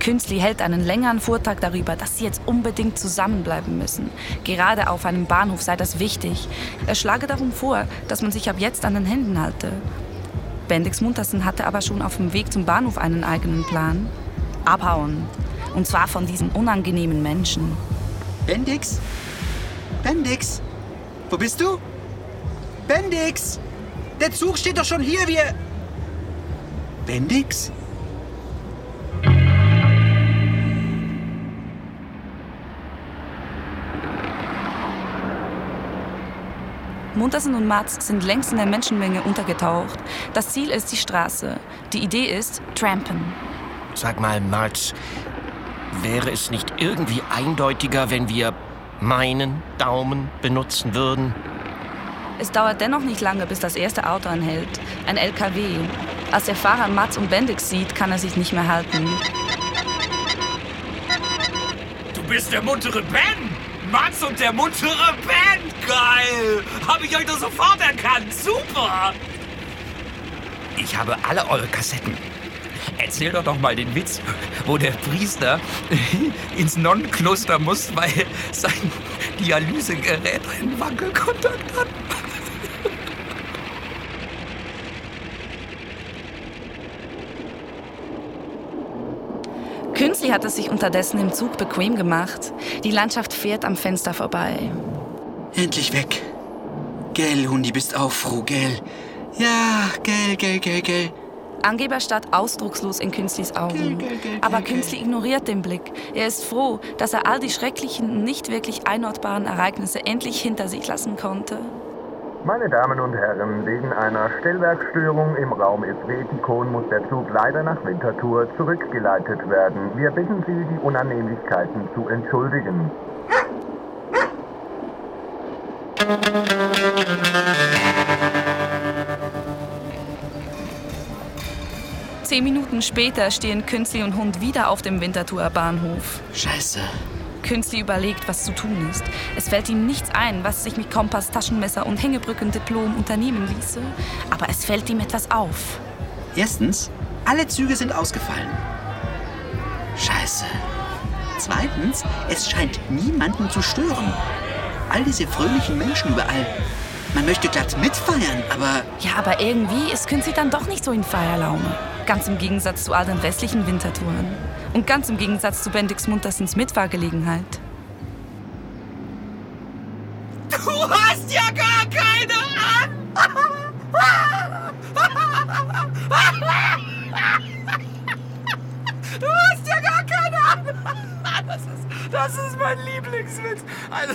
Künstli hält einen längeren Vortrag darüber, dass sie jetzt unbedingt zusammenbleiben müssen. Gerade auf einem Bahnhof sei das wichtig. Er schlage darum vor, dass man sich ab jetzt an den Händen halte. Bendix Muntersen hatte aber schon auf dem Weg zum Bahnhof einen eigenen Plan. Abhauen. Und zwar von diesen unangenehmen Menschen. Bendix? Bendix? Wo bist du? Bendix! Der Zug steht doch schon hier, wir. Bendix? Muntersen und Mats sind längst in der Menschenmenge untergetaucht. Das Ziel ist die Straße. Die Idee ist Trampen. Sag mal, Mats, wäre es nicht irgendwie eindeutiger, wenn wir meinen Daumen benutzen würden? Es dauert dennoch nicht lange, bis das erste Auto anhält. Ein LKW. Als der Fahrer Mats und Bendix sieht, kann er sich nicht mehr halten. Du bist der muntere Ben! Mats und der muntere Ben! Geil! Habe ich euch doch sofort erkannt! Super! Ich habe alle eure Kassetten. Erzähl doch doch mal den Witz, wo der Priester ins Nonnenkloster muss, weil sein Dialysegerät einen Wackelkontakt hat. Künstli hat es sich unterdessen im Zug bequem gemacht. Die Landschaft fährt am Fenster vorbei. Endlich weg. Gell, Hundi, bist auch froh, gell? Ja, gell, gell, gell, gell. Angeber starrt ausdruckslos in Künstlis Augen. Aber Künstli ignoriert den Blick. Er ist froh, dass er all die schrecklichen, nicht wirklich einordbaren Ereignisse endlich hinter sich lassen konnte. Meine Damen und Herren, wegen einer Stellwerkstörung im Raum Isvetikon muss der Zug leider nach Winterthur zurückgeleitet werden. Wir bitten Sie, die Unannehmlichkeiten zu entschuldigen. Zehn Minuten später stehen Künstli und Hund wieder auf dem Winterthurer Bahnhof. Scheiße. Künstli überlegt, was zu tun ist. Es fällt ihm nichts ein, was sich mit Kompass, Taschenmesser und Hängebrückendiplom unternehmen ließe. Aber es fällt ihm etwas auf. Erstens, alle Züge sind ausgefallen. Scheiße. Zweitens, es scheint niemanden zu stören. All diese fröhlichen Menschen überall. Man möchte glatt mitfeiern, aber. Ja, aber irgendwie ist Künstli dann doch nicht so in Feierlaune. Ganz im Gegensatz zu all den restlichen Wintertouren. Und ganz im Gegensatz zu Bendix Muntersens Mitfahrgelegenheit. Du hast ja gar keine an! Du hast ja gar keine an! Das ist, das ist mein Lieblingswitz. Also,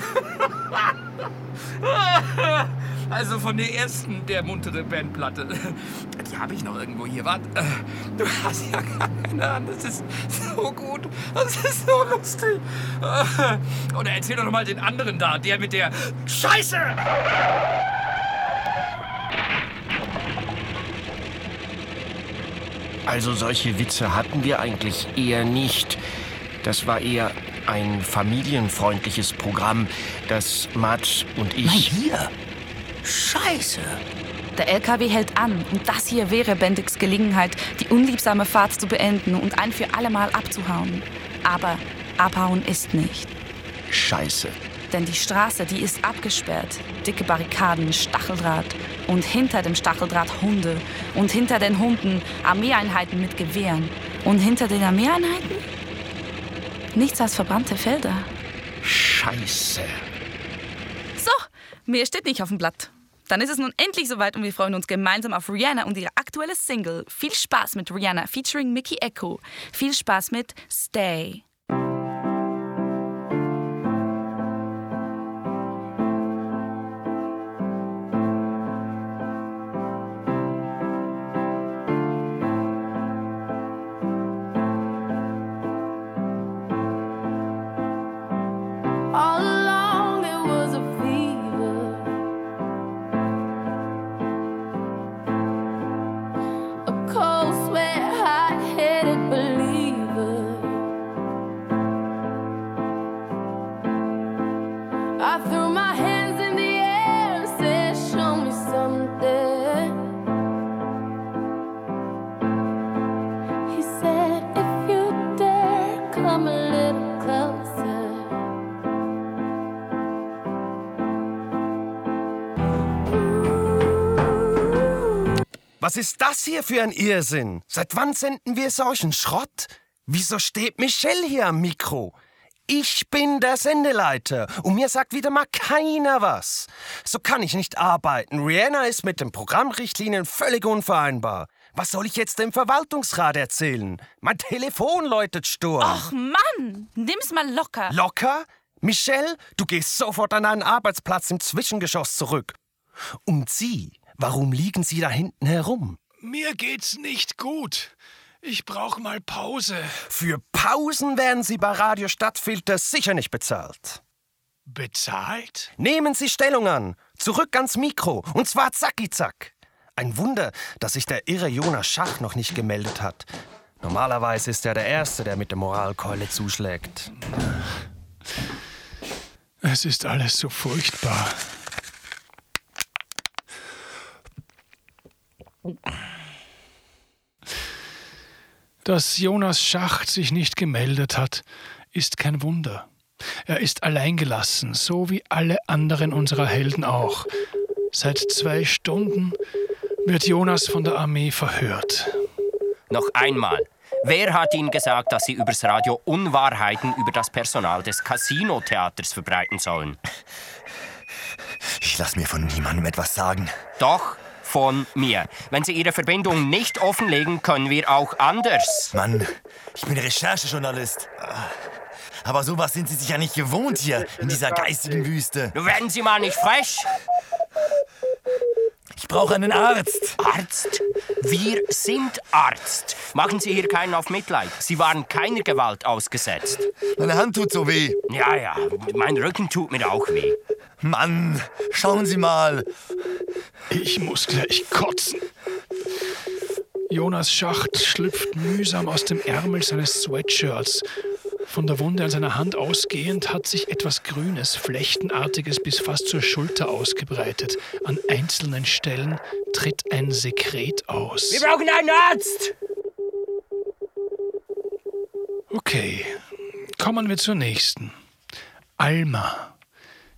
also von der ersten, der muntere Bandplatte. Die habe ich noch irgendwo hier. Warte. Du hast ja keine Ahnung. Das ist so gut. Das ist so lustig. Oder erzähl doch mal den anderen da. Der mit der Scheiße! Also solche Witze hatten wir eigentlich eher nicht. Das war eher ein familienfreundliches Programm, das Mats und ich... Nein, hier. Scheiße. Der LKW hält an und das hier wäre Bendix Gelegenheit, die unliebsame Fahrt zu beenden und ein für allemal abzuhauen. Aber abhauen ist nicht. Scheiße. Denn die Straße, die ist abgesperrt. Dicke Barrikaden, Stacheldraht. Und hinter dem Stacheldraht Hunde. Und hinter den Hunden Armeeeinheiten mit Gewehren. Und hinter den Armeeeinheiten? Nichts als verbrannte Felder. Scheiße. So, mehr steht nicht auf dem Blatt. Dann ist es nun endlich soweit und wir freuen uns gemeinsam auf Rihanna und ihre aktuelle Single. Viel Spaß mit Rihanna featuring Mickey Echo. Viel Spaß mit Stay. Das hier für ein Irrsinn? Seit wann senden wir solchen Schrott? Wieso steht Michelle hier am Mikro? Ich bin der Sendeleiter und mir sagt wieder mal keiner was. So kann ich nicht arbeiten. Rihanna ist mit den Programmrichtlinien völlig unvereinbar. Was soll ich jetzt dem Verwaltungsrat erzählen? Mein Telefon läutet Sturm. Ach Mann, nimm's mal locker. Locker? Michelle, du gehst sofort an einen Arbeitsplatz im Zwischengeschoss zurück. Und Sie, warum liegen Sie da hinten herum? Mir geht's nicht gut. Ich brauche mal Pause. Für Pausen werden Sie bei Radio Stadtfilter sicher nicht bezahlt. Bezahlt? Nehmen Sie Stellung an. Zurück ans Mikro. Und zwar zacki zack. Ein Wunder, dass sich der irre Jonas Schach noch nicht gemeldet hat. Normalerweise ist er der Erste, der mit der Moralkeule zuschlägt. Es ist alles so furchtbar. Dass Jonas Schacht sich nicht gemeldet hat, ist kein Wunder. Er ist alleingelassen, so wie alle anderen unserer Helden auch. Seit zwei Stunden wird Jonas von der Armee verhört. Noch einmal. Wer hat Ihnen gesagt, dass Sie übers Radio Unwahrheiten über das Personal des Casino-Theaters verbreiten sollen? Ich lasse mir von niemandem etwas sagen. Doch, von mir. Wenn Sie Ihre Verbindung nicht offenlegen, können wir auch anders. Mann, ich bin Recherchejournalist. Aber sowas sind Sie sich ja nicht gewohnt hier, in dieser geistigen Wüste. Werden Sie mal nicht frech. Ich brauche einen Arzt. Arzt? Wir sind Arzt. Machen Sie hier keinen auf Mitleid. Sie waren keiner Gewalt ausgesetzt. Meine Hand tut so weh. Ja, ja, mein Rücken tut mir auch weh. Mann, schauen Sie mal. Ich muss gleich kotzen. Jonas Schacht schlüpft mühsam aus dem Ärmel seines Sweatshirts. Von der Wunde an seiner Hand ausgehend hat sich etwas Grünes, Flechtenartiges bis fast zur Schulter ausgebreitet. An einzelnen Stellen tritt ein Sekret aus. Wir brauchen einen Arzt! Okay, kommen wir zur nächsten. Alma.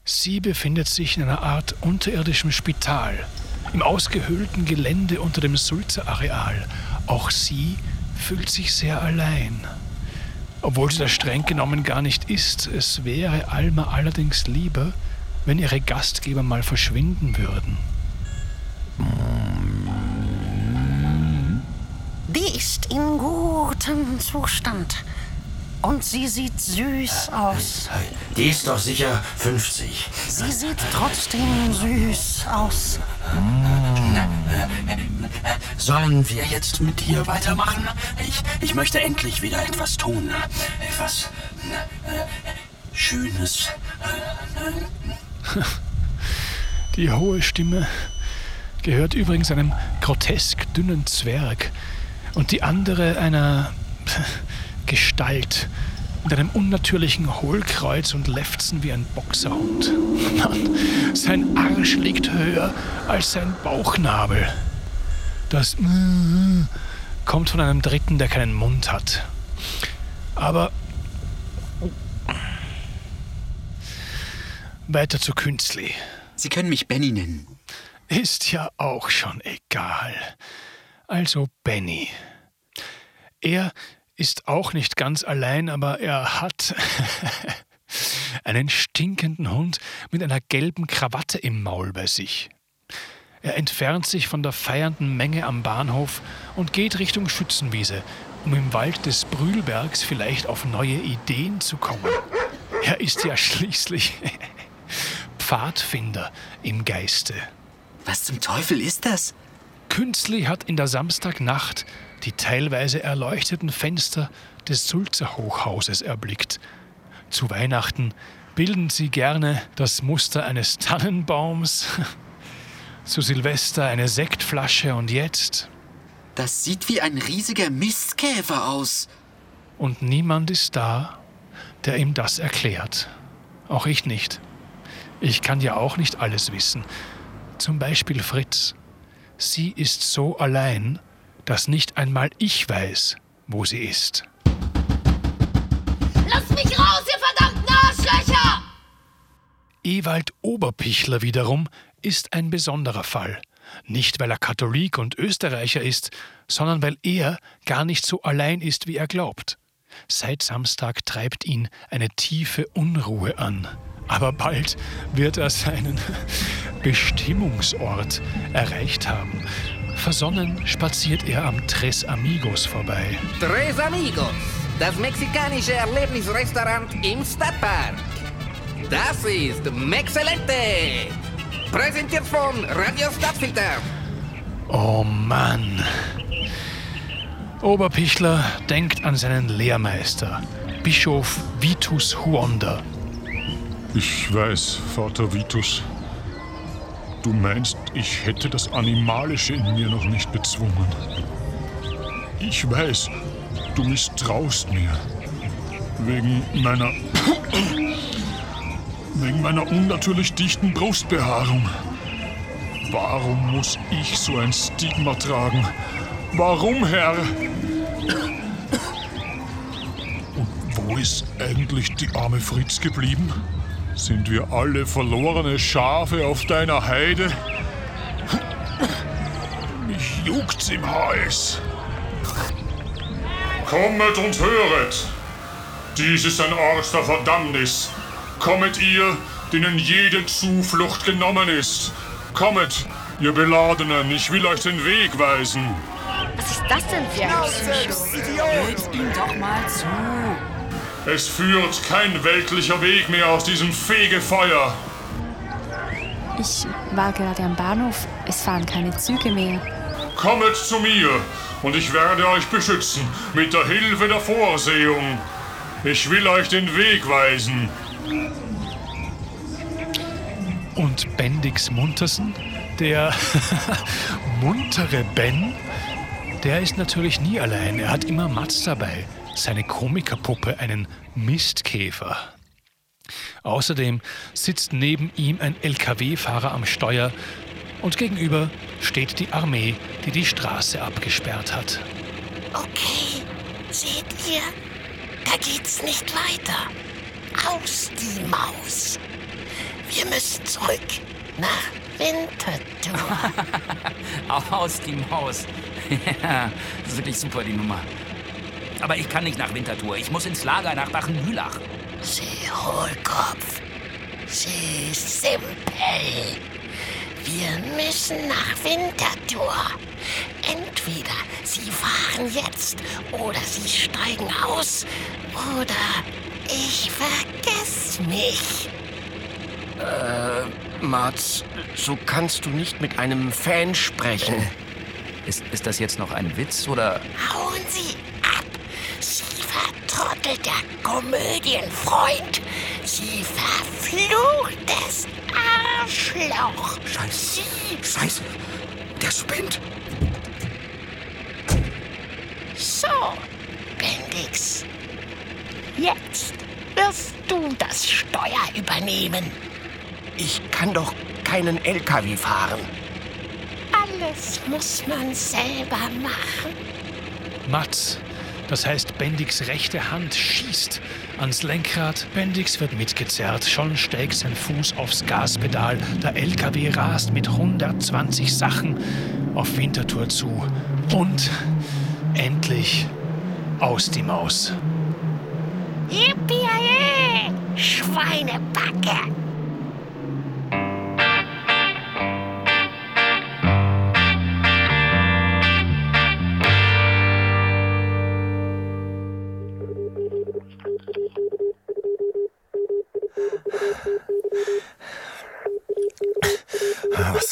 Sie befindet sich in einer Art unterirdischem Spital, im ausgehöhlten Gelände unter dem Sulzer-Areal. Auch sie fühlt sich sehr allein. Obwohl sie das streng genommen gar nicht ist, es wäre Alma allerdings lieber, wenn ihre Gastgeber mal verschwinden würden. Die ist in gutem Zustand. Und sie sieht süß aus. Die ist doch sicher 50. Sie sieht trotzdem süß aus. Sollen wir jetzt mit dir weitermachen? Ich, ich möchte endlich wieder etwas tun. Etwas äh, Schönes. Die hohe Stimme gehört übrigens einem grotesk dünnen Zwerg und die andere einer Gestalt mit einem unnatürlichen Hohlkreuz und Lefzen wie ein Boxerhund. Mann, sein Arsch liegt höher als sein Bauchnabel. Das kommt von einem Dritten, der keinen Mund hat. Aber weiter zu Künstli. Sie können mich Benny nennen. Ist ja auch schon egal. Also Benny. Er ist auch nicht ganz allein, aber er hat einen stinkenden Hund mit einer gelben Krawatte im Maul bei sich. Er entfernt sich von der feiernden Menge am Bahnhof und geht Richtung Schützenwiese, um im Wald des Brühlbergs vielleicht auf neue Ideen zu kommen. Er ist ja schließlich Pfadfinder im Geiste. Was zum Teufel ist das? Künstli hat in der Samstagnacht die teilweise erleuchteten Fenster des Sulzer Hochhauses erblickt. Zu Weihnachten bilden sie gerne das Muster eines Tannenbaums, zu Silvester eine Sektflasche und jetzt. Das sieht wie ein riesiger Mistkäfer aus. Und niemand ist da, der ihm das erklärt. Auch ich nicht. Ich kann ja auch nicht alles wissen. Zum Beispiel Fritz. Sie ist so allein, dass nicht einmal ich weiß, wo sie ist. Lasst mich raus, ihr verdammten Arschlöcher! Ewald Oberpichler wiederum ist ein besonderer Fall. Nicht, weil er Katholik und Österreicher ist, sondern weil er gar nicht so allein ist, wie er glaubt. Seit Samstag treibt ihn eine tiefe Unruhe an. Aber bald wird er seinen Bestimmungsort erreicht haben. Versonnen spaziert er am Tres Amigos vorbei. Tres Amigos, das mexikanische Erlebnisrestaurant im Stadtpark. Das ist Mexcelente. Präsentiert von Radio Stadtfilter. Oh Mann. Oberpichler denkt an seinen Lehrmeister, Bischof Vitus Huonda. Ich weiß, Vater Vitus. Du meinst, ich hätte das Animalische in mir noch nicht bezwungen. Ich weiß, du misstraust mir. Wegen meiner. wegen meiner unnatürlich dichten Brustbehaarung. Warum muss ich so ein Stigma tragen? Warum, Herr? Und wo ist eigentlich die arme Fritz geblieben? Sind wir alle verlorene Schafe auf deiner Heide? Mich juckt's im Hals. Kommet und höret! Dies ist ein Ort der Verdammnis. Kommet ihr, denen jede Zuflucht genommen ist. Kommet, ihr Beladenen, ich will euch den Weg weisen. Was ist das denn für ein Psycho? Hört ihm doch mal zu. Es führt kein weltlicher Weg mehr aus diesem Fegefeuer. Ich war gerade am Bahnhof. Es fahren keine Züge mehr. Kommet zu mir und ich werde euch beschützen mit der Hilfe der Vorsehung. Ich will euch den Weg weisen. Und Bendix Muntersen, der muntere Ben, der ist natürlich nie allein. Er hat immer Mats dabei, seine Komikerpuppe, einen Mistkäfer. Außerdem sitzt neben ihm ein LKW-Fahrer am Steuer und gegenüber steht die Armee, die die Straße abgesperrt hat. Okay, seht ihr? Da geht's nicht weiter. Aus die Maus. Wir müssen zurück nach Winterthur. Aus die Maus. Ja, das ist wirklich super, die Nummer. Aber ich kann nicht nach Winterthur. Ich muss ins Lager nach Bachenmühlach. Sie Hohlkopf. Sie Simpel. Wir müssen nach Winterthur. Entweder Sie fahren jetzt oder Sie steigen aus oder ich vergess mich. Äh, Mats, so kannst du nicht mit einem Fan sprechen. Ist, ist das jetzt noch ein Witz oder? Hauen. Sie vertrottelter Komödienfreund. Sie verfluchtes Arschloch. Scheiße. Scheiße. Der spinnt. So, Bendix. Jetzt wirst du das Steuer übernehmen. Ich kann doch keinen LKW fahren. Alles muss man selber machen. Mats, das heißt Bendix rechte Hand, schießt ans Lenkrad. Bendix wird mitgezerrt. Schon steigt sein Fuß aufs Gaspedal. Der LKW rast mit 120 Sachen auf Winterthur zu. Und endlich aus die Maus. Yippie! Schweinebacke!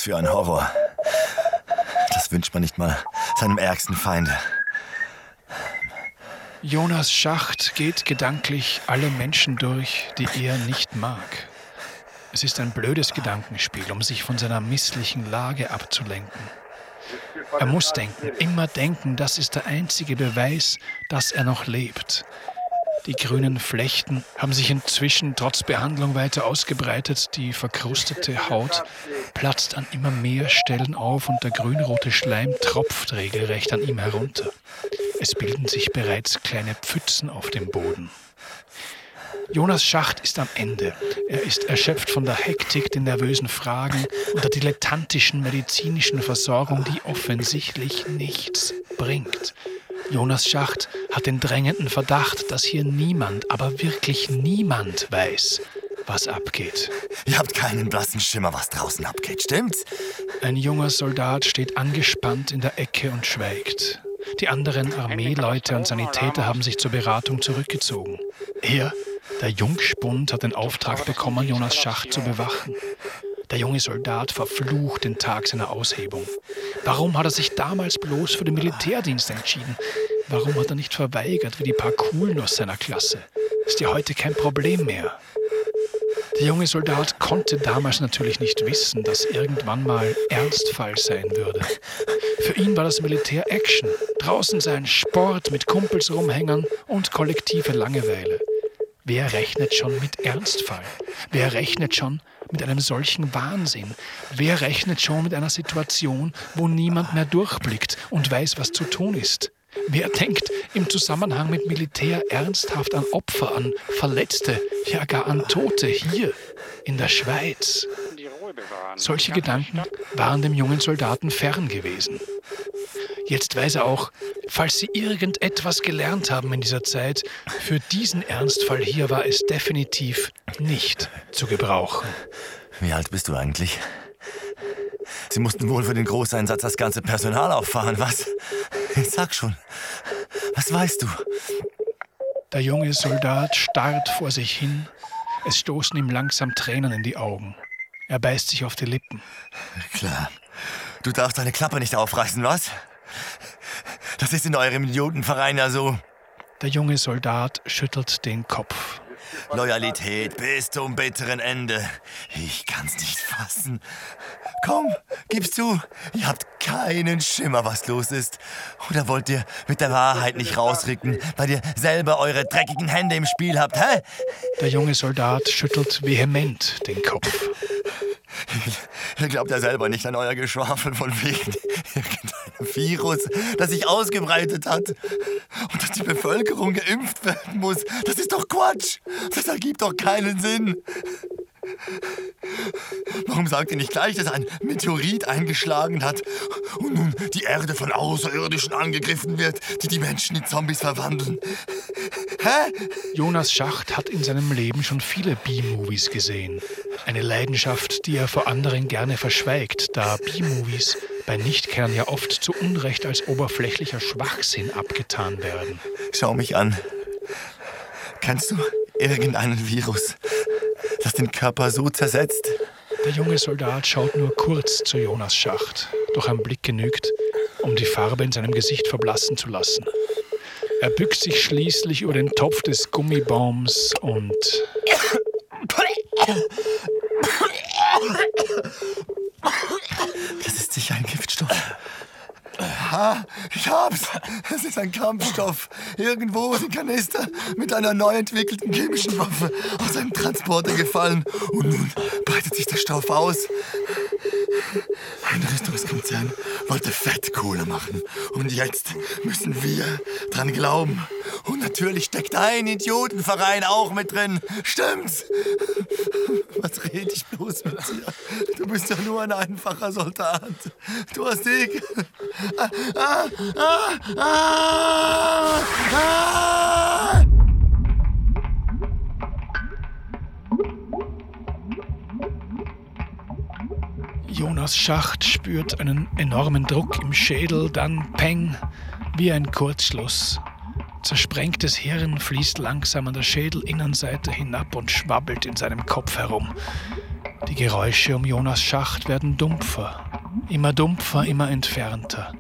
Für ein Horror. Das wünscht man nicht mal seinem ärgsten Feind. Jonas Schacht geht gedanklich alle Menschen durch, die er nicht mag. Es ist ein blödes Gedankenspiel, um sich von seiner misslichen Lage abzulenken. Er muss denken, immer denken, das ist der einzige Beweis, dass er noch lebt. Die grünen Flechten haben sich inzwischen trotz Behandlung weiter ausgebreitet. Die verkrustete Haut platzt an immer mehr Stellen auf und der grünrote Schleim tropft regelrecht an ihm herunter. Es bilden sich bereits kleine Pfützen auf dem Boden. Jonas Schacht ist am Ende. Er ist erschöpft von der Hektik, den nervösen Fragen und der dilettantischen medizinischen Versorgung, die offensichtlich nichts bringt. Jonas Schacht hat den drängenden Verdacht, dass hier niemand, aber wirklich niemand weiß, was abgeht. Ihr habt keinen blassen Schimmer, was draußen abgeht, stimmt's? Ein junger Soldat steht angespannt in der Ecke und schweigt. Die anderen Armeeleute und Sanitäter haben sich zur Beratung zurückgezogen. Er, der Jungspund, hat den Auftrag bekommen, Jonas Schacht zu bewachen. Der junge Soldat verflucht den Tag seiner Aushebung. Warum hat er sich damals bloß für den Militärdienst entschieden? Warum hat er nicht verweigert wie die paar Coolen aus seiner Klasse? Ist ja heute kein Problem mehr. Der junge Soldat konnte damals natürlich nicht wissen, dass irgendwann mal Ernstfall sein würde. Für ihn war das Militär Action. Draußen sein Sport mit Kumpels rumhängern und kollektive Langeweile. Wer rechnet schon mit Ernstfall? Wer rechnet schon mit einem solchen Wahnsinn? Wer rechnet schon mit einer Situation, wo niemand mehr durchblickt und weiß, was zu tun ist? Wer denkt im Zusammenhang mit Militär ernsthaft an Opfer, an Verletzte, ja gar an Tote hier in der Schweiz? Solche Gedanken waren dem jungen Soldaten fern gewesen. Jetzt weiß er auch, falls Sie irgendetwas gelernt haben in dieser Zeit, für diesen Ernstfall hier war es definitiv nicht zu gebrauchen. Wie alt bist du eigentlich? Sie mussten wohl für den Großeinsatz das ganze Personal auffahren, was? Sag schon, was weißt du? Der junge Soldat starrt vor sich hin. Es stoßen ihm langsam Tränen in die Augen. Er beißt sich auf die Lippen. Klar. Du darfst deine Klappe nicht aufreißen, was? Das ist in eurem Idiotenverein ja so. Der junge Soldat schüttelt den Kopf. Loyalität bis zum bitteren Ende. Ich kann's nicht fassen. Komm, gib's zu. Ihr habt keinen Schimmer, was los ist. Oder wollt ihr mit der Wahrheit nicht rausrücken, weil ihr selber eure dreckigen Hände im Spiel habt, hä? Der junge Soldat schüttelt vehement den Kopf. Ihr glaubt ja selber nicht an euer Geschwafel von wegen irgendeinem Virus, das sich ausgebreitet hat. Und dass die Bevölkerung geimpft werden muss. Das ist doch Quatsch. Das ergibt doch keinen Sinn. Warum sagt ihr nicht gleich, dass ein Meteorit eingeschlagen hat und nun die Erde von Außerirdischen angegriffen wird, die die Menschen in Zombies verwandeln? Hä? Jonas Schacht hat in seinem Leben schon viele B-Movies gesehen. Eine Leidenschaft, die er vor anderen gerne verschweigt, da B-Movies bei Nichtkern ja oft zu Unrecht als oberflächlicher Schwachsinn abgetan werden. Schau mich an. Kennst du irgendeinen Virus, das den Körper so zersetzt? Der junge Soldat schaut nur kurz zu Jonas Schacht, doch ein Blick genügt, um die Farbe in seinem Gesicht verblassen zu lassen. Er bückt sich schließlich über den Topf des Gummibaums und. Das ist sicher ein Giftstoff. Ha, ich hab's. Es ist ein Kampfstoff. Irgendwo sind Kanister mit einer neu entwickelten chemischen Waffe aus einem Transporter gefallen. Und nun breitet sich der Stoff aus. Ein Rüstungskonzern wollte Fettkohle machen. Und jetzt müssen wir dran glauben. Und natürlich steckt ein Idiotenverein auch mit drin. Stimmt's? Was rede ich bloß mit dir? Du bist ja nur ein einfacher Soldat. Du hast Sieg. Jonas Schacht spürt einen enormen Druck im Schädel, dann Peng, wie ein Kurzschluss. Zersprengtes Hirn fließt langsam an der Schädelinnenseite hinab und schwabbelt in seinem Kopf herum. Die Geräusche um Jonas Schacht werden dumpfer, immer dumpfer, immer entfernter.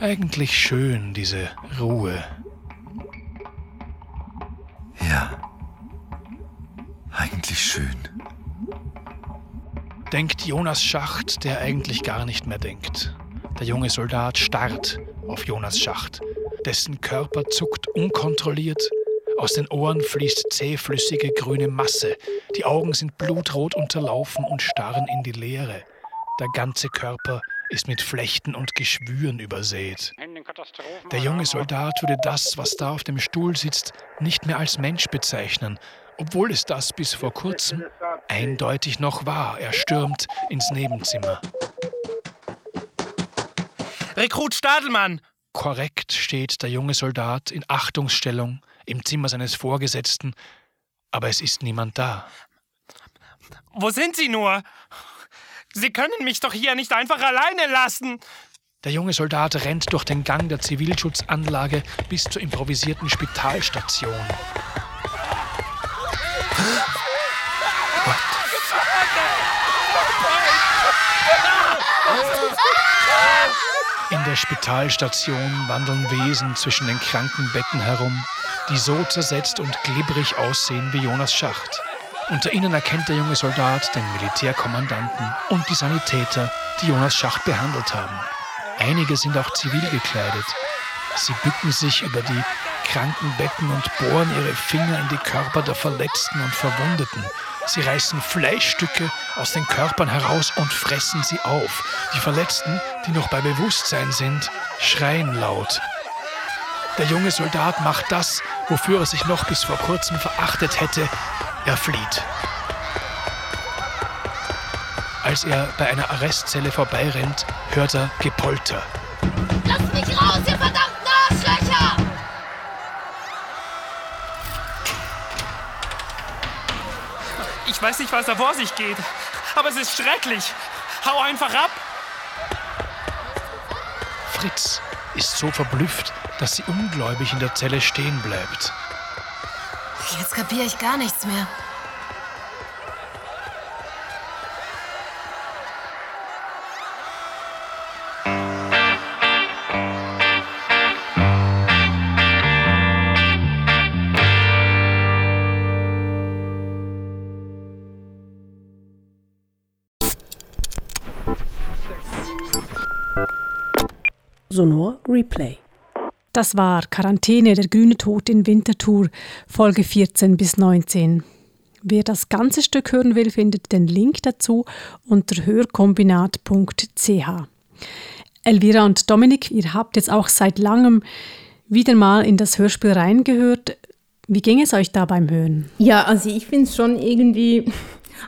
Eigentlich schön, diese Ruhe. Ja, eigentlich schön. Denkt Jonas Schacht, der eigentlich gar nicht mehr denkt. Der junge Soldat starrt auf Jonas Schacht. Dessen Körper zuckt unkontrolliert. Aus den Ohren fließt zähflüssige grüne Masse. Die Augen sind blutrot unterlaufen und starren in die Leere. Der ganze Körper ist mit Flechten und Geschwüren übersät. Der junge Soldat würde das, was da auf dem Stuhl sitzt, nicht mehr als Mensch bezeichnen, obwohl es das bis vor kurzem eindeutig noch war. Er stürmt ins Nebenzimmer. Rekrut Stadelmann! korrekt steht der junge Soldat in Achtungsstellung im Zimmer seines Vorgesetzten, aber es ist niemand da. Wo sind Sie nur? Sie können mich doch hier nicht einfach alleine lassen. Der junge Soldat rennt durch den Gang der Zivilschutzanlage bis zur improvisierten Spitalstation. In der Spitalstation wandeln Wesen zwischen den Krankenbetten herum, die so zersetzt und glibberig aussehen wie Jonas Schacht. Unter ihnen erkennt der junge Soldat den Militärkommandanten und die Sanitäter, die Jonas Schacht behandelt haben. Einige sind auch zivil gekleidet. Sie bücken sich über die Krankenbetten und bohren ihre Finger in die Körper der Verletzten und Verwundeten. Sie reißen Fleischstücke aus den Körpern heraus und fressen sie auf. Die Verletzten, die noch bei Bewusstsein sind, schreien laut. Der junge Soldat macht das, wofür er sich noch bis vor kurzem verachtet hätte. Er flieht. Als er bei einer Arrestzelle vorbeirennt, hört er Gepolter. Lasst mich raus, ihr verdammten Arschlöcher! Ich weiß nicht, was da vor sich geht, aber es ist schrecklich. Hau einfach ab! Fritz ist so verblüfft, dass sie ungläubig in der Zelle stehen bleibt. Jetzt kapiere ich gar nichts mehr. Sonor Replay. Das war Quarantäne, der grüne Tod in Winterthur, Folge 14 bis 19. Wer das ganze Stück hören will, findet den Link dazu unter hörkombinat.ch. Elvira und Dominik, ihr habt jetzt auch seit langem wieder mal in das Hörspiel reingehört. Wie ging es euch da beim Hören? Ja, also ich finde es schon irgendwie,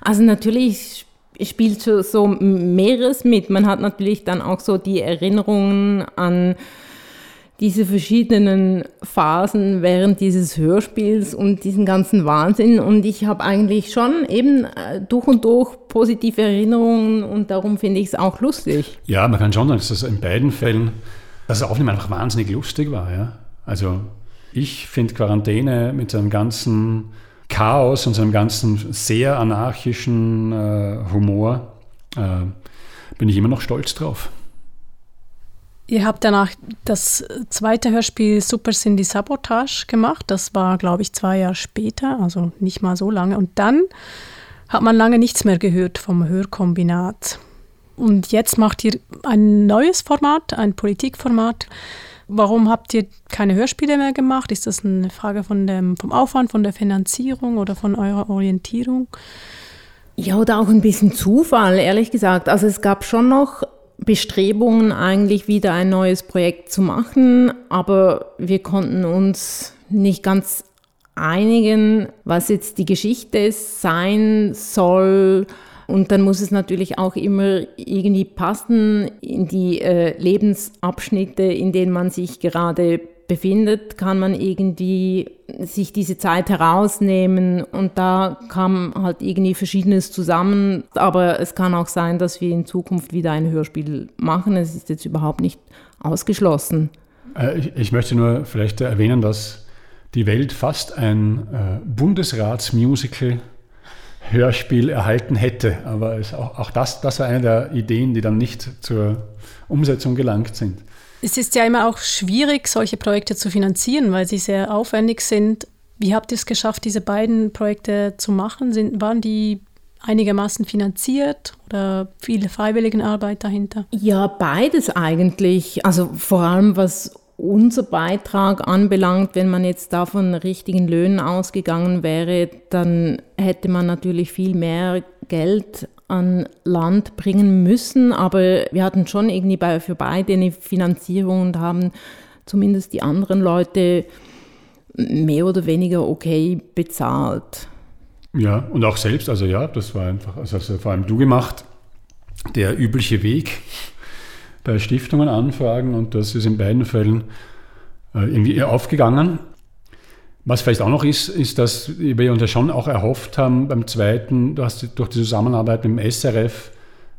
also natürlich spielt so, mehreres mit. Man hat natürlich dann auch so die Erinnerungen an diese verschiedenen Phasen während dieses Hörspiels und diesen ganzen Wahnsinn. Und ich habe eigentlich schon eben äh, durch und durch positive Erinnerungen und darum finde ich es auch lustig. Ja, man kann schon sagen, dass das in beiden Fällen, dass das Aufnehmen einfach wahnsinnig lustig war. Ja? Also ich finde Quarantäne mit seinem ganzen Chaos und seinem ganzen sehr anarchischen äh, Humor äh, bin ich immer noch stolz drauf. Ihr habt danach das zweite Hörspiel Super Cindy Sabotage gemacht. Das war, glaube ich, zwei Jahre später, also nicht mal so lange. Und dann hat man lange nichts mehr gehört vom Hörkombinat. Und jetzt macht ihr ein neues Format, ein Politikformat. Warum habt ihr keine Hörspiele mehr gemacht? Ist das eine Frage von dem, vom Aufwand, von der Finanzierung oder von eurer Orientierung? Ja, oder auch ein bisschen Zufall, ehrlich gesagt. Also es gab schon noch Bestrebungen, eigentlich wieder ein neues Projekt zu machen, aber wir konnten uns nicht ganz einigen, was jetzt die Geschichte sein soll. Und dann muss es natürlich auch immer irgendwie passen in die äh, Lebensabschnitte, in denen man sich gerade befindet, kann man irgendwie sich diese Zeit herausnehmen und da kam halt irgendwie Verschiedenes zusammen. Aber es kann auch sein, dass wir in Zukunft wieder ein Hörspiel machen. Es ist jetzt überhaupt nicht ausgeschlossen. Äh, ich, möchte nur vielleicht erwähnen, dass die Welt fast ein äh, Bundesratsmusical Hörspiel erhalten hätte. Aber auch, auch das, das war eine der Ideen, die dann nicht zur Umsetzung gelangt sind. Es ist ja immer auch schwierig, solche Projekte zu finanzieren, weil sie sehr aufwendig sind. Wie habt ihr es geschafft, diese beiden Projekte zu machen? Sind, waren die einigermaßen finanziert oder viele Freiwilligenarbeit dahinter? Ja, beides eigentlich. Also vor allem was unser Beitrag anbelangt, wenn man jetzt da von richtigen Löhnen ausgegangen wäre, dann hätte man natürlich viel mehr Geld an Land bringen müssen, aber wir hatten schon irgendwie bei, für beide eine Finanzierung und haben zumindest die anderen Leute mehr oder weniger okay bezahlt. Ja, und auch selbst, also ja, das war einfach, also hast vor allem du gemacht, der übliche Weg. bei Stiftungen anfragen und das ist in beiden Fällen äh, irgendwie aufgegangen. Was vielleicht auch noch ist, ist, dass wir uns ja schon auch erhofft haben beim zweiten, dass durch die Zusammenarbeit mit dem SRF,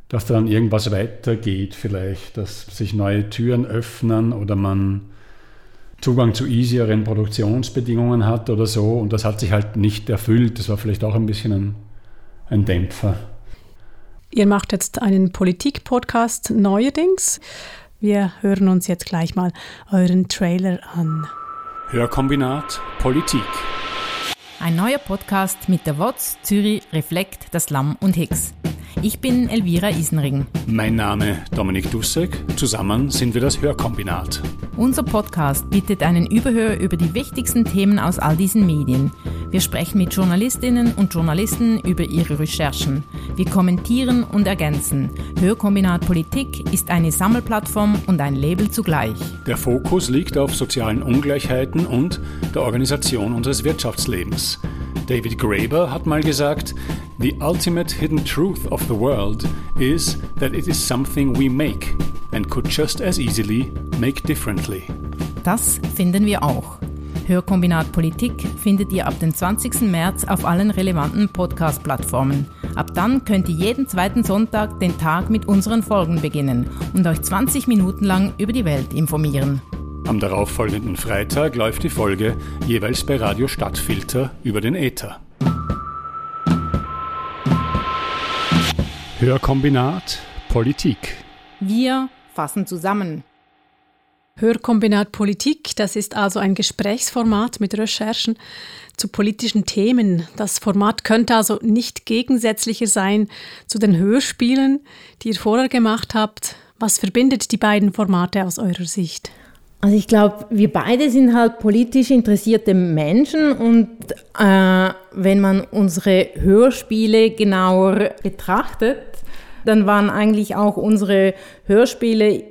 dass da dann irgendwas weitergeht vielleicht, dass sich neue Türen öffnen oder man Zugang zu easieren Produktionsbedingungen hat oder so. Und das hat sich halt nicht erfüllt. Das war vielleicht auch ein bisschen ein, ein Dämpfer. Ihr macht jetzt einen Politik-Podcast neuerdings. Wir hören uns jetzt gleich mal euren Trailer an. Hörkombinat Politik. Ein neuer Podcast mit der WOTS, Zürich, Reflekt, das Lamm und Hicks. Ich bin Elvira Isenring. Mein Name Dominik Dussek. Zusammen sind wir das Hörkombinat. Unser Podcast bietet einen Überhör über die wichtigsten Themen aus all diesen Medien. Wir sprechen mit Journalistinnen und Journalisten über ihre Recherchen. Wir kommentieren und ergänzen. Hörkombinat Politik ist eine Sammelplattform und ein Label zugleich. Der Fokus liegt auf sozialen Ungleichheiten und der Organisation unseres Wirtschaftslebens. David Graeber hat mal gesagt, The ultimate hidden truth of the world is that it is something we make and could just as easily make differently. Das finden wir auch. Hörkombinat Politik findet ihr ab dem 20. März auf allen relevanten Podcast-Plattformen. Ab dann könnt ihr jeden zweiten Sonntag den Tag mit unseren Folgen beginnen und euch 20 Minuten lang über die Welt informieren. Am darauffolgenden Freitag läuft die Folge jeweils bei Radio Stadtfilter über den Äther. Hörkombinat Politik. Wir fassen zusammen. Hörkombinat Politik, das ist also ein Gesprächsformat mit Recherchen zu politischen Themen. Das Format könnte also nicht gegensätzlicher sein zu den Hörspielen, die ihr vorher gemacht habt. Was verbindet die beiden Formate aus eurer Sicht? Also ich glaube, wir beide sind halt politisch interessierte Menschen und äh, wenn man unsere Hörspiele genauer betrachtet, dann waren eigentlich auch unsere Hörspiele,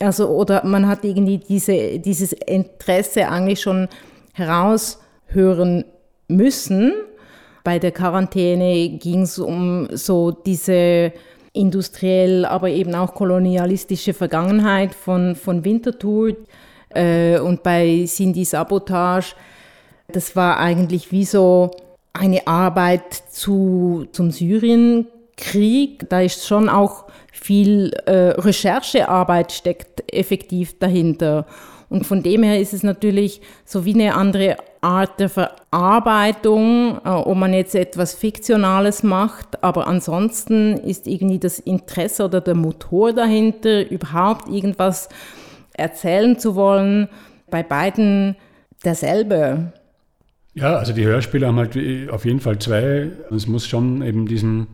also oder man hat irgendwie diese, dieses Interesse eigentlich schon heraushören müssen. Bei der Quarantäne ging es um so diese industriell, aber eben auch kolonialistische Vergangenheit von, von Winterthur. Äh, und bei Cindy Sabotage, das war eigentlich wie so eine Arbeit zu, zum Syrienkrieg. Da ist schon auch viel äh, Recherchearbeit steckt effektiv dahinter. Und von dem her ist es natürlich so wie eine andere Art der Verarbeitung, äh, ob man jetzt etwas Fiktionales macht, aber ansonsten ist irgendwie das Interesse oder der Motor dahinter, überhaupt irgendwas erzählen zu wollen, bei beiden derselbe. Ja, also die Hörspiele haben halt auf jeden Fall zwei. Es muss schon eben diesen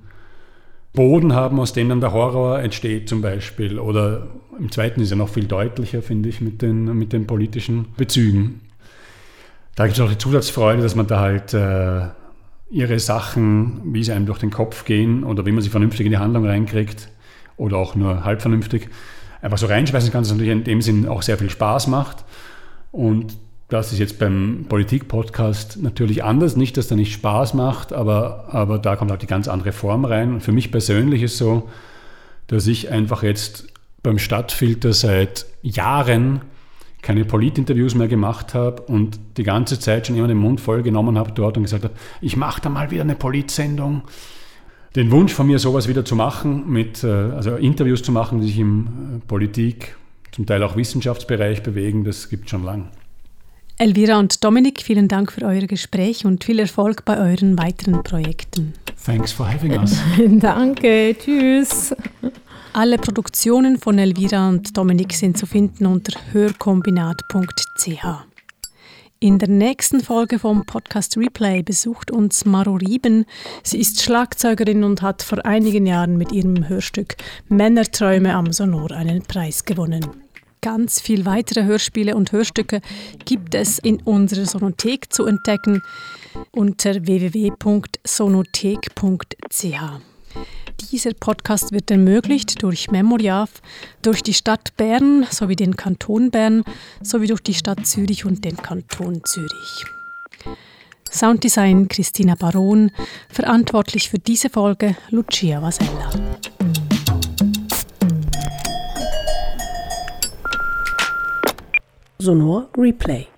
Boden haben, aus dem dann der Horror entsteht zum Beispiel. Oder im zweiten ist er noch viel deutlicher, finde ich, mit den, mit den politischen Bezügen. Da gibt es auch die Zusatzfreude, dass man da halt äh, ihre Sachen, wie sie einem durch den Kopf gehen oder wie man sie vernünftig in die Handlung reinkriegt oder auch nur halb vernünftig, einfach so reinschmeißen kann, das natürlich in dem Sinn auch sehr viel Spaß macht. Und das ist jetzt beim Politik-Podcast natürlich anders. Nicht, dass der nicht Spaß macht, aber, aber da kommt halt die ganz andere Form rein. Und für mich persönlich ist so, dass ich einfach jetzt beim Stadtfilter seit Jahren keine Politinterviews mehr gemacht habe und die ganze Zeit schon immer den Mund voll genommen habe dort und gesagt habe, ich mache da mal wieder eine Politsendung. Den Wunsch von mir, sowas wieder zu machen, mit, äh, also Interviews zu machen, die sich im äh, Politik, zum Teil auch Wissenschaftsbereich bewegen, das gibt es schon lange. Elvira und Dominik, vielen Dank für euer Gespräch und viel Erfolg bei euren weiteren Projekten. Thanks for having us. Danke, tschüss. Alle Produktionen von Elvira und Dominik sind zu finden unter hörkombinat.ch. In der nächsten Folge vom Podcast Replay besucht uns Maro Rieben. Sie ist Schlagzeugerin und hat vor einigen Jahren mit ihrem Hörstück Männerträume am Sonor einen Preis gewonnen. Ganz viel weitere Hörspiele und Hörstücke gibt es in unserer Sonothek zu entdecken unter www.sonothek.ch. Dieser Podcast wird ermöglicht durch Memoriaf, durch die Stadt Bern sowie den Kanton Bern sowie durch die Stadt Zürich und den Kanton Zürich. Sounddesign Christina Baron, verantwortlich für diese Folge Lucia Vasella. Sonor Replay.